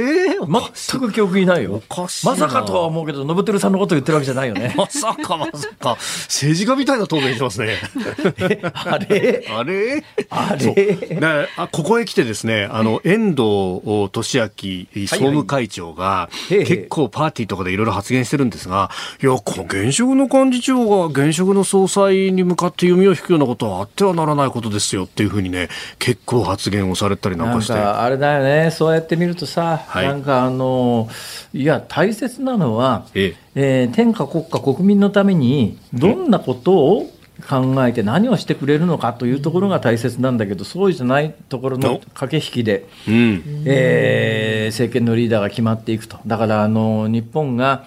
全く記憶にないよ。おかしいなまさかとは思うけど、信輝さんのこと言ってるわけじゃないよね。<laughs> まさかまさか政治家みたいな答弁してますね。<laughs> あれ？あれ？あれ？あここへ来てですね、あの、遠藤俊明総務会長が、結構パーティーとかでいろいろ発言してるんですが、いや、この現職の幹事長が現職の総裁に向かって弓を引くようなことはあってはならないことですよっていうふうにね、結構発言をされたりなんかして。かあれだよね、そうやって見るとさ、はいなんかあの、いや、大切なのは、ええー天下国家国民のためにどんなことを考えて何をしてくれるのかというところが大切なんだけど、そうじゃないところの駆け引きで、えうん。えー政権のリーダーが決まっていくと。だから、あの、日本が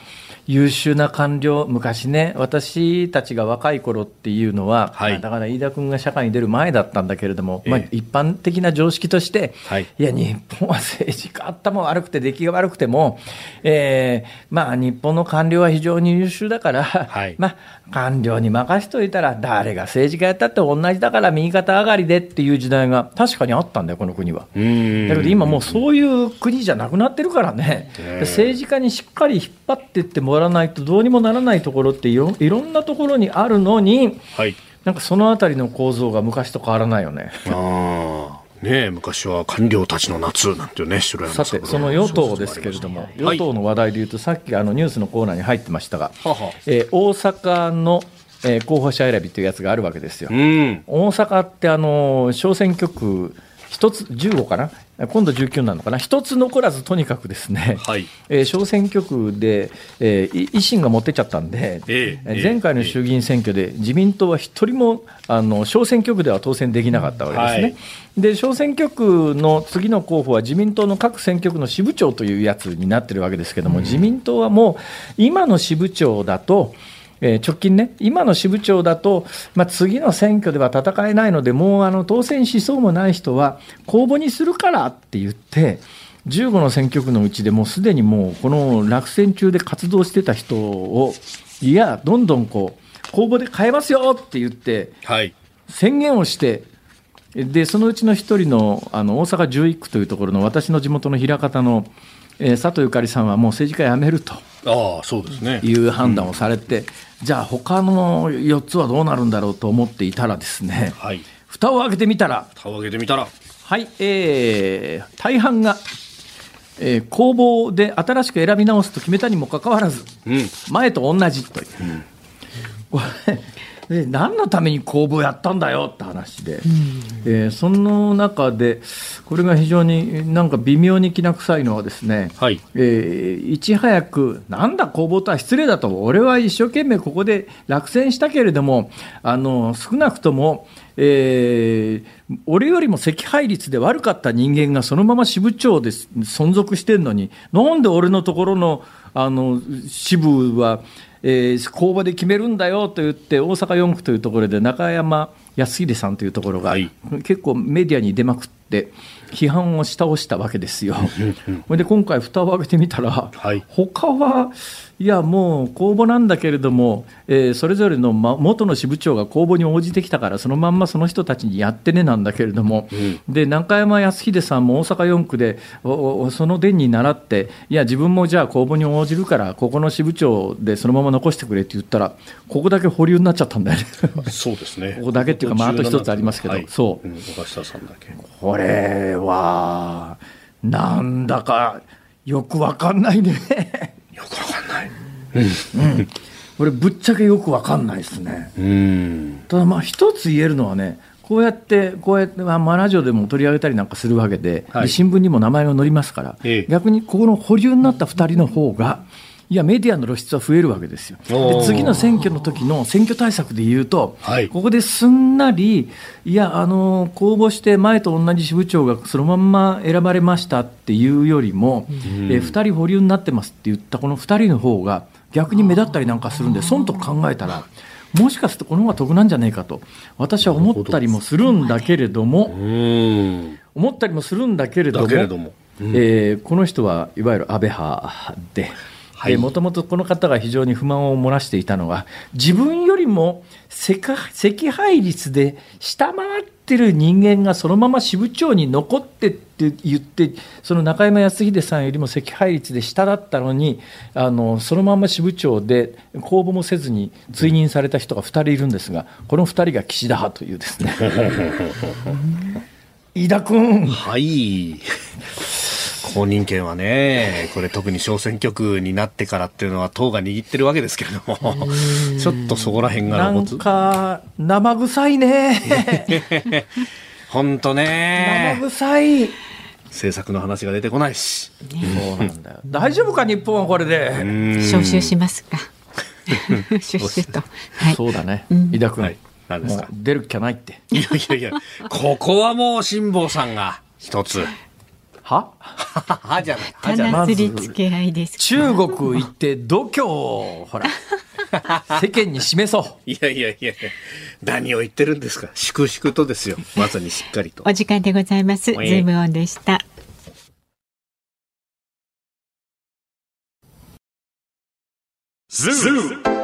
優秀な官僚、昔ね、私たちが若い頃っていうのは、はい。だから飯田君が社会に出る前だったんだけれども、まあええ一般的な常識として、はい。いや、日本は政治家頭悪くて出来が悪くても、えーまあ、日本の官僚は非常に優秀だから、はい。まあ、官僚に任しといたら、誰が政治家やったって同じだから右肩上がりでっていう時代が確かにあったんだよ、この国は。うん。だけど今もうそういう国じゃなくなってるからね、ええ。政治家にしっかり引っ張っていってもらわないとどうにもならないところっていろいろんなところにあるのに、はい。なんかそのあたりの構造が昔と変わらないよね。ああ。ねえ、昔は官僚たちの夏なんてね、白山さて、その与党ですけれども、はい与党の話題でいうと、さっきあのニュースのコーナーに入ってましたが、ははえー大阪の、えー候補者選びというやつがあるわけですよ。うん。大阪ってあの小選挙区一つ15かな？今度19なのかな。一つ残らずとにかくですね、はい。えー小選挙区で、えーい維新が持ってっちゃったんで、えええー前回の衆議院選挙で自民党は一人もあの小選挙区では当選できなかったわけですね。はい。で小選挙区の次の候補は自民党の各選挙区の支部長というやつになってるわけですけども、自民党はもう今の支部長だと、えー直近ね、今の支部長だと、まあ、次の選挙では戦えないので、もうあの当選しそうもない人は公募にするからって言って、15の選挙区のうちでもうすでにもうこの落選中で活動してた人を、いや、どんどんこう公募で変えますよって言って、はい。宣言をして、でそのうちの一人のあの大阪11区というところの私の地元の枚方のえー、佐藤ゆかりさんはもう政治家辞めるとああそうですね。いう判断をされて、うん、じゃあ他の4つはどうなるんだろうと思っていたらですね、はい、蓋を開けてみたら。蓋を開けてみたら。はい、えー、大半が、えー、公募で新しく選び直すと決めたにもかかわらず、うん、前と同じという。うん。これで何のために公募やったんだよって話で、うん、えー、その中で、これが非常になんか微妙にきな臭いのはですね、はい、えー、いち早く、なんだ公募とは失礼だと、俺は一生懸命ここで落選したけれども、あの少なくとも、えー、俺よりも惜敗率で悪かった人間がそのまま支部長で存続してるのに、なんで俺のところのあの支部は、えー、公募で決めるんだよと言って、大阪4区というところで中山康秀さんというところが、結構メディアに出まくって、批判をし倒したわけですよ。<laughs> それで今回、蓋を開けてみたら、はい、他はいや、もう公募なんだけれども、えー、それぞれの、ま、元の支部長が公募に応じてきたから、そのまんまその人たちにやってねなんだけれども、うん、で中山康秀さんも大阪4区で、おその伝に倣って、いや、自分もじゃあ公募に応じるから、ここの支部長でそのまま残してくれって言ったら、ここだけ保留になっちゃったんだよね。そうですね。<laughs> ここだけっていうか、まあ、あと一つありますけど、はい、そう、うん、これは、なんだかよくわかんないね。よくわかんない。うん、これぶっちゃけよく分かんないですね。ただまあ一つ言えるのはねこうやって、こうやって、まあ、ラジオでも取り上げたりなんかするわけで、はい、新聞にも名前が載りますから、ええ、逆にここの保留になった2人の方が、いや、メディアの露出は増えるわけですよ。で次の選挙の時の選挙対策でいうと、はい、ここですんなり、いや、あの公募して前と同じ支部長がそのまんま選ばれましたっていうよりも、うん、え2人保留になってますって言ったこの2人の方が、逆に目立ったりなんかするんで、損と考えたら、もしかするとこの方が得なんじゃないかと、私は思ったりもするんだけれども、思ったりもするんだけれども、えー、この人はいわゆる安倍派で。もともとこの方が非常に不満を漏らしていたのは自分よりも惜敗率で下回ってる人間がそのまま支部長に残ってって言ってその中山康秀さんよりも惜敗率で下だったのにあのそのまま支部長で公募もせずに追認された人が2人いるんですがこの2人が岸田派というですね。<laughs> 飯田君。はい公認権はね、これ特に小選挙区になってからっていうのは党が握ってるわけですけれども、ちょっとそこら辺がなんか、生臭いね。<laughs> 本当ね。生臭い。政策の話が出てこないし。そうなんだよ。大丈夫か、日本はこれで。招集しますか。シュッシュと。はい、そうだね。井田君。はい、何ですか？出る気はないって。いやいやいや、ここはもう辛坊さんが一つ。は？<laughs> はじゃない。はじゃない。り付け合いです。中国行って度胸を、ほら、<laughs> 世間に示そう。いやいやいや何を言ってるんですか？粛々とですよ。まさにしっかりと。お時間でございます。ズームオンでした。ズームニ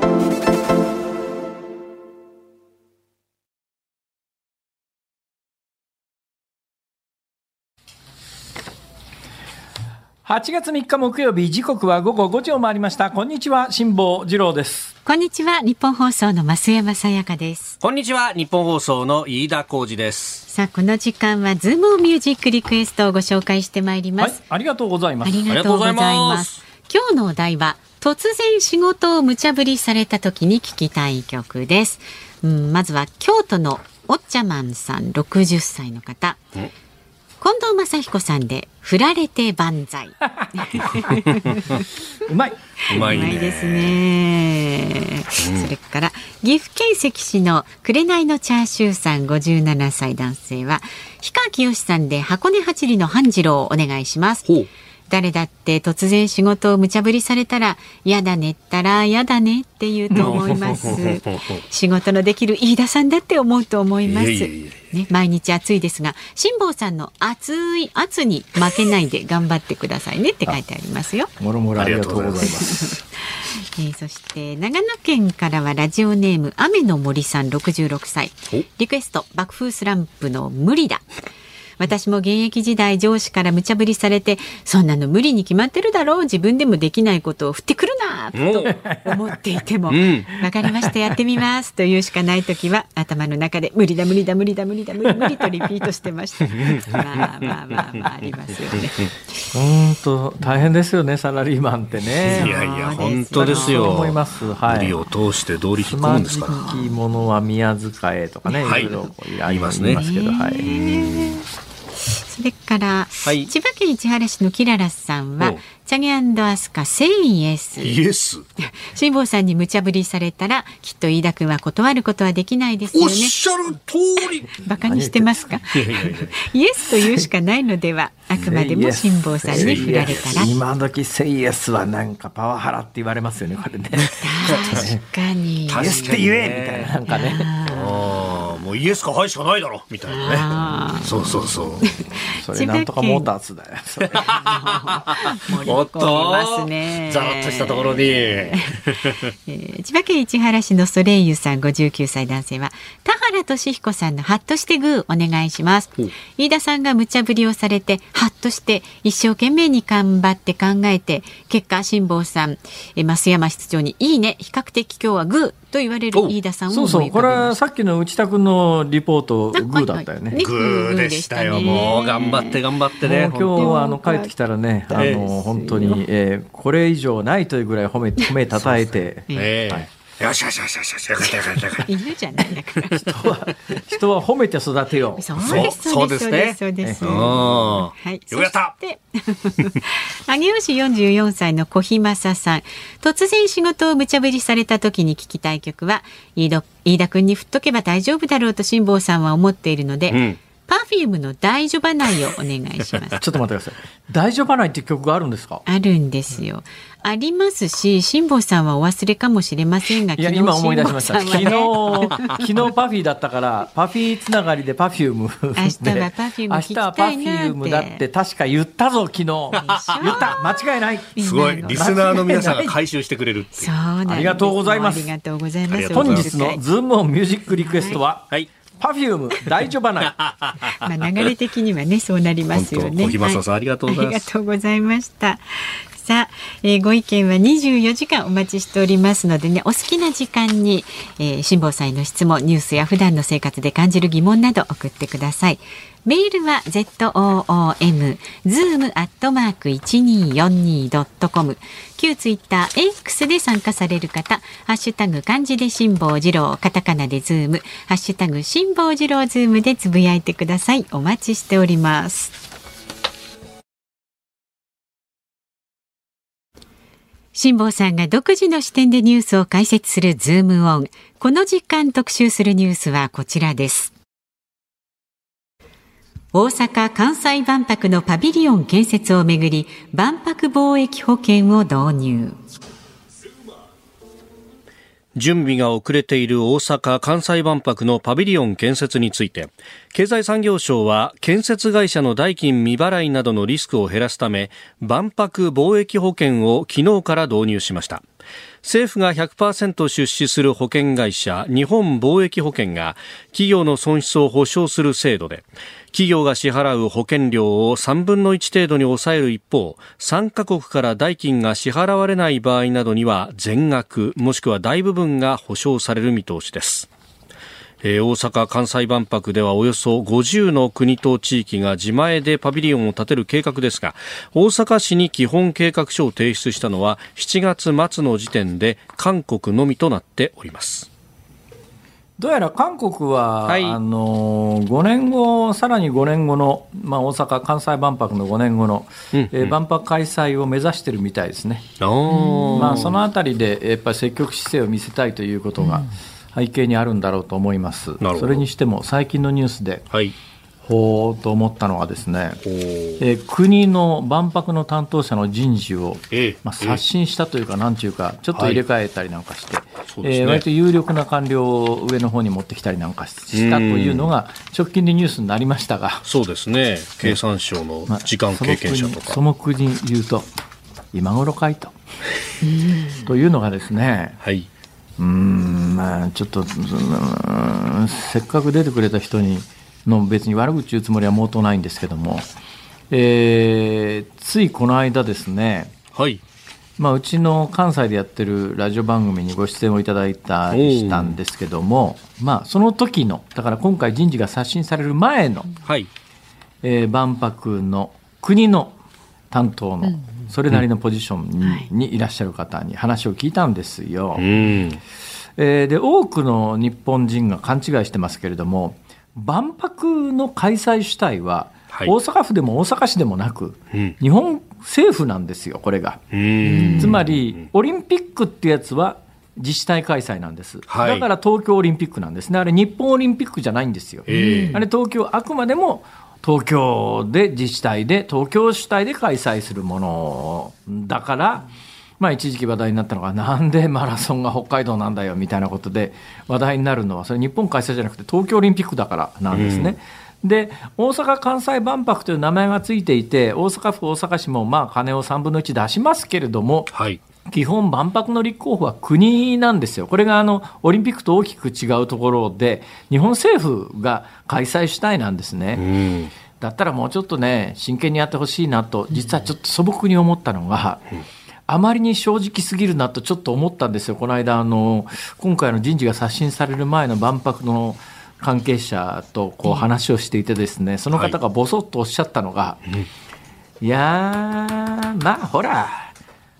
8月3日木曜日時刻は午後5時を回りました。こんにちは辛坊治郎です。こんにちは日本放送の増山さやかです。こんにちは日本放送の飯田浩二です。さあこの時間はズームミュージックリクエストをご紹介してまいります、はい、ありがとうございます。ありがとうございます。今日のお題は突然仕事を無茶ぶりされた時に聞きたい曲です。うん、まずは京都のおっちゃまんさん60歳の方。近藤正彦さんで振られて万歳。<laughs> うまい。うまいね。ですね。それから岐阜県関市の紅のチャーシューさん57歳男性は氷川きよしさんで箱根八里の半次郎をお願いします。誰だって突然仕事を無茶ぶりされたらやだねったらやだねって言うと思います。<laughs> 仕事のできる飯田さんだって思うと思います。ね、毎日暑いですが辛坊さんの熱い圧に負けないで頑張ってくださいねって書いてありますよ。もろもろありがとうございます。えーそして長野県からはラジオネーム雨の森さん66歳。お。リクエスト爆風スランプの無理だ私も現役時代上司から無茶ぶりされてそんなの無理に決まってるだろう自分でもできないことを振ってくるなと思っていてもわ、<laughs> ん。かりましたやってみます。というしかない時は頭の中で無理だ無理だ無理だ無理だ無理無理とリピートしてました。<laughs> まあまあまあまあありますよね。本当大変ですよねサラリーマンってね。いやいや、本当ですよ。思います。はい。無理を通して道理つ引っ込むまんですか？ら。じきものは宮塚へとかね、はい。いろいろあります言いまね。ますすけど、はい。それから、はい。千葉県市原市のキララスさんはおチャゲアスカセイエス。イエス？<laughs> 辛坊さんに無茶ぶりされたらきっと飯田君は断ることはできないですよおっねしゃる通り。<laughs> バカにしてますか？<laughs> イエスと言うしかないのではあくまでも辛坊さんに振られたら。今時セイエスはなんかパワハラって言われますよねこれね。確かに。イエスって言えみたいななんかね。もうイエスかはいしかないだろみたいなあね。そうそうそう。<laughs> それなんとかモーターズだよ。それおっとね <laughs> ざらっとしたところに。<laughs> えー千葉県市原市のソレイユさん59歳男性は田原俊彦さんのハッとしてグーお願いします飯田さんが無茶ぶりをされてハッとして一生懸命に頑張って考えて結果辛坊さんえー増山室長にいいね比較的今日はグーと言われるお飯田さんをそうそう、これはさっきの内田君のリポート、グーだったよね。はいはいグーでしたよ。もう頑張って頑張ってね。今日はあの帰ってきたらね、あええの本当に、えーこれ以上ないというぐらい褒め褒めたたえて、ええはいよしよしよしよしよしよかったよかったよかった。犬じゃないんだから人は人は褒めて育てよう。そうですそうですそうですそうですはい、よかったそして上尾市44歳の小日正さん突然仕事を無茶ぶりされた時に聞きたい曲は飯田飯田君に振っとけば大丈夫だろうと辛坊さんは思っているので、うんパフュームの大丈夫ないをお願いします <laughs> ちょっと待ってください。大丈夫ないっていう曲があるんですか？あるんですよありますし辛坊さんはお忘れかもしれませんがいや昨日今思い出しました。昨日昨日パフィーだったからパフィーつながりでパフューム明日は Perfume 明日はパフュームだって確か言ったぞ昨日。言った間違いない。すごい。リスナーの皆さんが回収してくれるそうなんですありがとうございますありがとうございますありがとうございます本日のズームオンミュージックリクエストは、はい。パフューム大丈夫ない。<laughs> まあ流れ的にはねそうなりますよね。本当小木正さんはありがとうございますありがとうございました。さあ、えーご意見は24時間お待ちしておりますのでね、お好きな時間に、えー辛坊さんへの質問、ニュースや普段の生活で感じる疑問など送ってください。メールは zoom zoom アットマーク一二四二ドットコム。旧ツイッター X で参加される方、ハッシュタグ漢字で辛坊治郎、カタカナでズーム、ハッシュタグ辛坊治郎ズームでつぶやいてください。お待ちしております。辛坊さんが独自の視点でニュースを解説するズームオン。この時間特集するニュースはこちらです。大阪・関西万博のパビリオン建設をめぐり、万博貿易保険を導入。準備が遅れている大阪・関西万博のパビリオン建設について経済産業省は建設会社の代金未払いなどのリスクを減らすため万博貿易保険を昨日から導入しました政府が100%出資する保険会社日本貿易保険が企業の損失を保証する制度で企業が支払う保険料を3分の1程度に抑える一方参加国から代金が支払われない場合などには全額もしくは大部分が保証される見通しです。えー、大阪・関西万博ではおよそ50の国と地域が自前でパビリオンを建てる計画ですが大阪市に基本計画書を提出したのは7月末の時点で韓国のみとなっております。どうやら韓国は、はい、あの5年後、さらに5年後の、まあ、大阪・関西万博の5年後の、うんうん、えー、万博開催を目指しているみたいですね、まあ、そのあたりでやっぱり積極姿勢を見せたいということが背景にあるんだろうと思います。それにしても最近のニュースで、はいほうと思ったのはですね、えー、国の万博の担当者の人事を、えまあ、刷新したというか、なんていうか、ちょっと入れ替えたりなんかして、はいえー、割と有力な官僚を上の方に持ってきたりなんかしたというのが、直近でニュースになりましたが、そうですね、経産省の時間経験者とか。素朴に言うと、今頃かいと。というのがですね、はい。うんまあ、ちょっと、せっかく出てくれた人に、の別に悪口言うつもりは毛頭ないんですけども、えー、ついこの間ですね、はい。まあ、うちの関西でやってるラジオ番組にご出演をいただいたりしたんですけども、まあ、その時のだから今回人事が刷新される前の、はい。えー、万博の国の担当のそれなりのポジションにうんはい、にいらっしゃる方に話を聞いたんですよ。うん、えー、で多くの日本人が勘違いしてますけれども万博の開催主体は、大阪府でも大阪市でもなく、うん、日本政府なんですよ、これが。つまり、オリンピックってやつは自治体開催なんです、はい、だから東京オリンピックなんですね、あれ、日本オリンピックじゃないんですよ。あれ、東京、あくまでも東京で自治体で、東京主体で開催するものだから、まあ、一時期話題になったのが、なんでマラソンが北海道なんだよみたいなことで話題になるのは、それ日本開催じゃなくて東京オリンピックだからなんですね。うん、で大阪・関西万博という名前がついていて、大阪府、大阪市もまあ金を3分の1出しますけれども、はい。基本、万博の立候補は国なんですよ、これがあのオリンピックと大きく違うところで、日本政府が開催したいなんですね。うん。だったらもうちょっとね、真剣にやってほしいなと、実はちょっと素朴に思ったのが、うんあまりに正直すぎるなとちょっと思ったんですよ、この間、あの今回の人事が刷新される前の万博の関係者とこう話をしていて、ですねその方がぼそっとおっしゃったのが、はい、いやー、まあほら、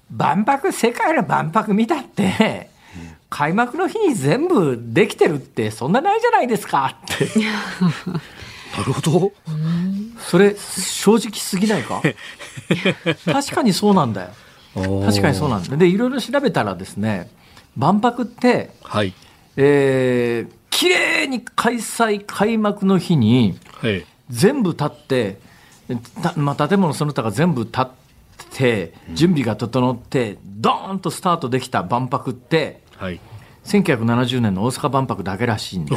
万博、世界の万博見たって、開幕の日に全部できてるって、そんなないじゃないですかって。なるほど。それ、正直すぎないか？確かにそうなんだよ。確かにそうなんですでいろいろ調べたらですね万博って、はい。えー、綺麗に開催開幕の日に、はい、全部立ってまあ、建物その他が全部立って準備が整って、ドーンとスタートできた万博って、はい、1970年の大阪万博だけらしいんで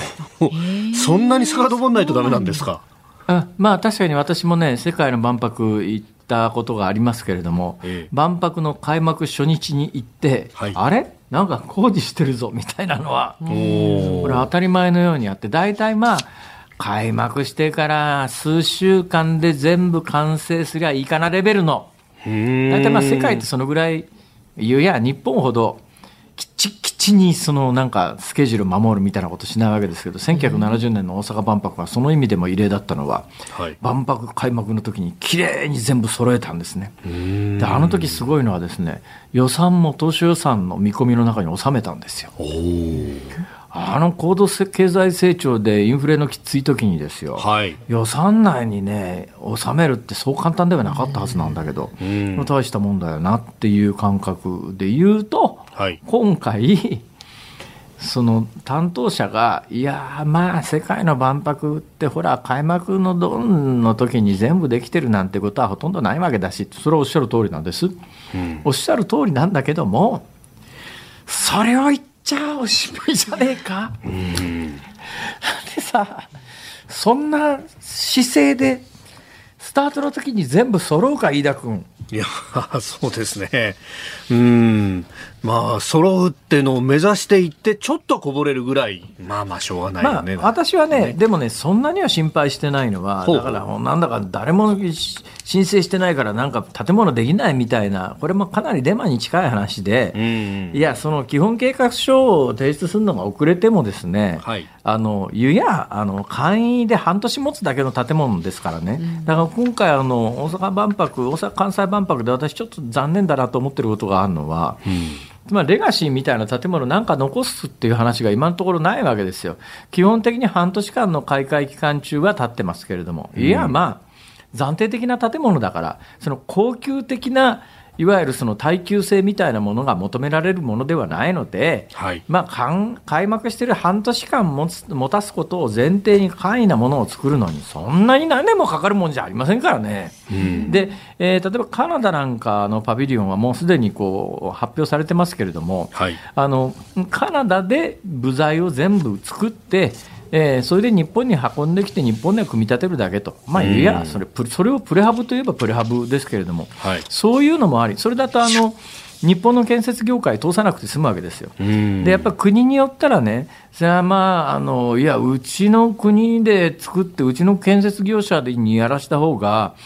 そんなに遡らないとだめなんですか？あまあ確かに私もね世界の万博行ったことがありますけれども、ええ、万博の開幕初日に行って、はい、あれ？なんか工事してるぞみたいなのは、これ当たり前のようにあって、大体まあ、開幕してから数週間で全部完成すりゃいいかなレベルの、大体まあ世界ってそのぐらい、いや、日本ほどきっちきちにそのなんかスケジュール守るみたいなことしないわけですけど1970年の大阪万博はその意味でも異例だったのは、はい、万博開幕の時にきれいに全部揃えたんですね。であの時すごいのはですね予算も当初予算の見込みの中に収めたんですよ。あの高度経済成長でインフレのきつい時にですよ、はい、予算内にね、収めるってそう簡単ではなかったはずなんだけど、うん、大したもんだよなっていう感覚で言うと、はい、今回、<laughs> その担当者が、いやまあ、世界の万博って、ほら、開幕のドンの時に全部できてるなんてことはほとんどないわけだし、それはおっしゃる通りなんです。うん、おっしゃる通りなんだけども、それを言って、ちゃおしまいじゃねえか。うん、でさ、そんな姿勢で、スタートの時に全部揃うか、飯田君。いや、そうですね。うん。まあ、揃うっていうのを目指していって、ちょっとこぼれるぐらい、まあまあ、しょうがないよね。まあ、私はね、ね、でもね、そんなには心配してないのは、だから、なんだか誰も申請してないから、なんか建物できないみたいな、これもかなりデマに近い話で、いや、その基本計画書を提出するのが遅れてもですね、はい、あの、湯や、あの、簡易で半年持つだけの建物ですからね。だから今回、あの、大阪万博、大阪・関西万博で私ちょっと残念だなと思ってることがあるのは、うんつまりレガシーみたいな建物なんか残すっていう話が今のところないわけですよ。基本的に半年間の開会期間中は建ってますけれども、いや、まあ、暫定的な建物だから、その高級的ないわゆるその耐久性みたいなものが求められるものではないので、はい、まあ、開幕している半年間持つ持たすことを前提に簡易なものを作るのに、そんなに何年もかかるもんじゃありませんからね。うん、で、えー、例えばカナダなんかのパビリオンはもうすでにこう発表されてますけれども、はい、あのカナダで部材を全部作って、えー、それで日本に運んできて、日本で組み立てるだけと、まあ、いや。それ、それをプレハブといえばプレハブですけれども、はい、そういうのもあり、それだとあの日本の建設業界通さなくて済むわけですよ。でやっぱ国によったらね、それはまああの、いや、うちの国で作って、うちの建設業者にやらした方が、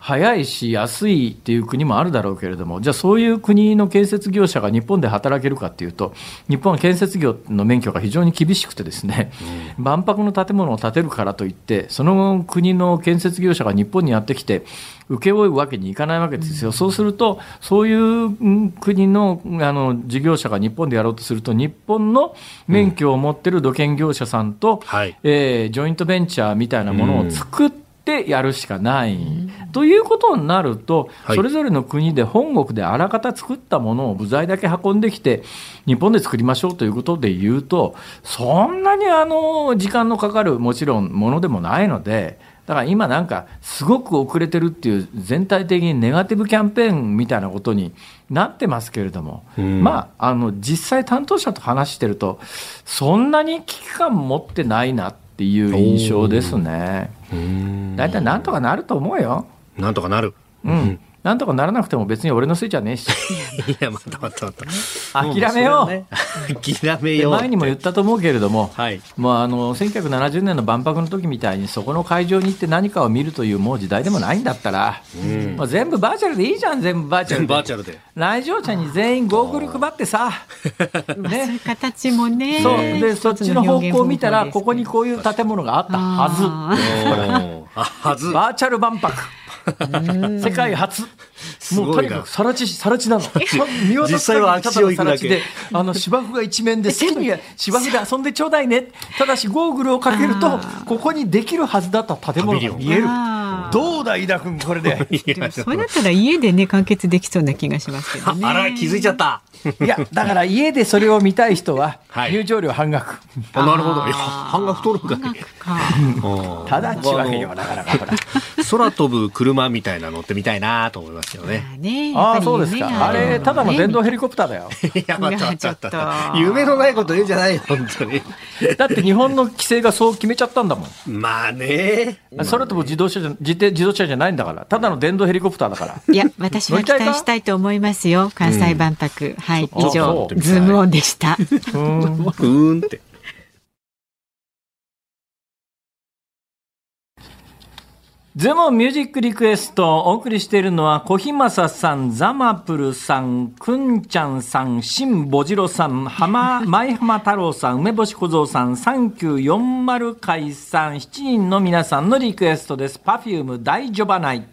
早いし安いっていう国もあるだろうけれども、じゃあそういう国の建設業者が日本で働けるかっていうと、日本は建設業の免許が非常に厳しくてですね、うん、万博の建物を建てるからといって、その国の建設業者が日本にやってきて、請け負うわけにいかないわけですよ。そうすると、そういう国のあの事業者が日本でやろうとすると、日本の免許を持ってる土建業者さんと、うんはい、えー、ジョイントベンチャーみたいなものを作って、てやるしかない、うん、ということになると、はい、それぞれの国で本国であらかた作ったものを部材だけ運んできて、日本で作りましょうということで言うと、そんなにあの時間のかかる、もちろんものでもないので、だから今なんか、すごく遅れてるっていう、全体的にネガティブキャンペーンみたいなことになってますけれども、うん、まあ、あの、実際担当者と話してると、そんなに危機感持ってないなっていう印象ですね。大体なんとかなると思うよ。なんとかなる。うん。なんとかならなくても別に俺のせいじゃねえし。いや、またまたまた。諦めよう。ね、諦めよう。前にも言ったと思うけれども、はい、もうあの、1970年の万博の時みたいにそこの会場に行って何かを見るというもう時代でもないんだったら、うん、もう全部バーチャルでいいじゃん、全部バーチャルで。バーチャルで。来場者に全員ゴーグル配ってさ、<laughs> ね。形もね。そう。で、そっちの方向を見たら、ここにこういう建物があったはず。はず。バーチャル万博。世界初。もうとにかくさら地、さら地なの。<laughs> 見渡す限りただのさら地で、あの芝生が一面で好きに芝生で遊んでちょうだいね。ただしゴーグルをかけると、ここにできるはずだった建物が見える。どうだ、飯田君、これで？<laughs> でそれだったら家でね、完結できそうな気がしますけどね。あら、気づいちゃった。いや、だから家でそれを見たい人は、入場料半額。なるほど。いや、半額取るか。ただちわけよ、なかなかほら。空飛ぶ車みたいな乗ってみたいなと思いますよね。ああ、そうですか。あれ、ただの電動ヘリコプターだよ。<laughs> いや、ちょっと。<laughs> 夢のないこと言うんじゃないよ、本当に。だって日本の規制がそう決めちゃったんだもん。まあね。空飛ぶ自動車じゃ、自自動車じゃないんだから。ただの電動ヘリコプターだから。いや、私は期待したいと思いますよ。関西万博。はい、以上、ズームオンでした。うん、って。ゼモミュージックリクエストお送りしているのは小日正さん、ザマプルさん、くんちゃんさん、しんぼじろさん、浜、前浜太郎さん、梅干し小僧さん、3940回さん、7人の皆さんのリクエストです。パフューム大ジョバナイ。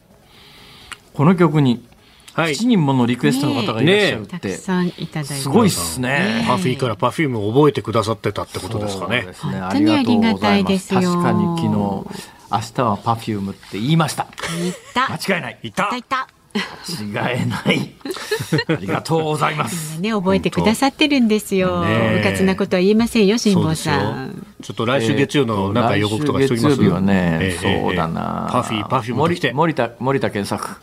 この曲にはい、7人ものリクエストの方がいらっしゃるって、ね、たくさんいただいてす。ごいっすね。パフィーからパフュームを覚えてくださってたってことですかね。そうですね。ありがたいですよ。確かに昨日明日はパフュームって言いました言った間違いない言った言った間違えない。ありがとうございます。<laughs> ね、覚えてくださってるんですよ。うかつなことは言えませんよ、辛坊さん。ちょっと来週月曜のなんか予告とかしときます、月曜日はね、えー、そうだな。パフィー、パフィー。森田、森田健作。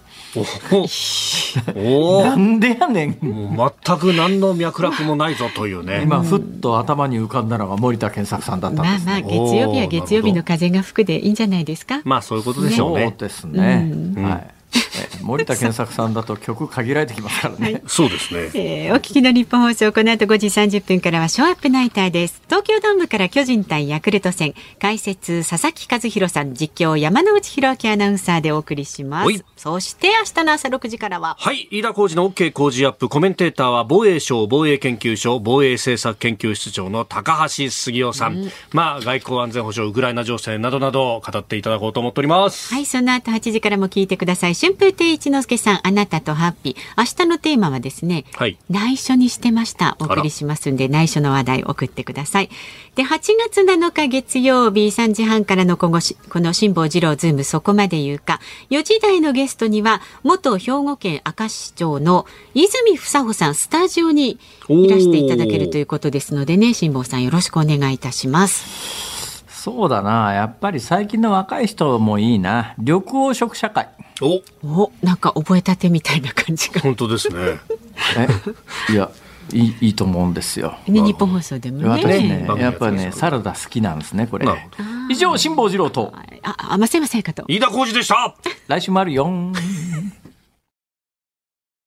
おおなんでやねん。もう全く何の脈絡もないぞというね。今ふっと頭に浮かんだのが森田健作さんだったんです、ね、まあまあ月曜日は月曜日の風が吹くでいいんじゃないですか。まあそういうことでしょうね。そうですね、はい <laughs> 森田健作さんだと曲限られてきますからね。そうですね。えーお聞きの日本放送、この後5時30分からはショーアップナイターです。東京ドームから巨人対ヤクルト戦、解説佐々木和弘さん、実況山之内弘明アナウンサーでお送りしまはいす。そして明日の朝6時からは、はい。飯田浩二の OK 工事アップ。コメンテーターは防衛省防衛研究所防衛政策研究室長の高橋杉雄さん。まあ、外交安全保障、ウクライナ情勢などなど語っていただこうと思っております。はい、その後8時からも聞いてください。春風亭一之輔さん、あなたとハッピー。明日のテーマはですね、はい内緒にしてました。お送りしますんで、内緒の話題送ってください。で、8月7日月曜日3時半からのこのしこの辛坊治郎ズームそこまで言うか。4時台のゲストには、元兵庫県明石市長の泉房穂さん、スタジオにいらしていただけるということですのでね、辛坊さんよろしくお願いいたします。そうだな、やっぱり最近の若い人もいいな。緑黄色社会。お、お、なんか覚えたてみたいな感じが。本当ですね。<laughs> えいやいいいいと思うんですよ。ね、日本放送でもね。私ねやっぱりねサラダ好きなんですねこれ。以上辛坊治郎とあ、あ、ませませかと。飯田浩二でした来週もあるよん。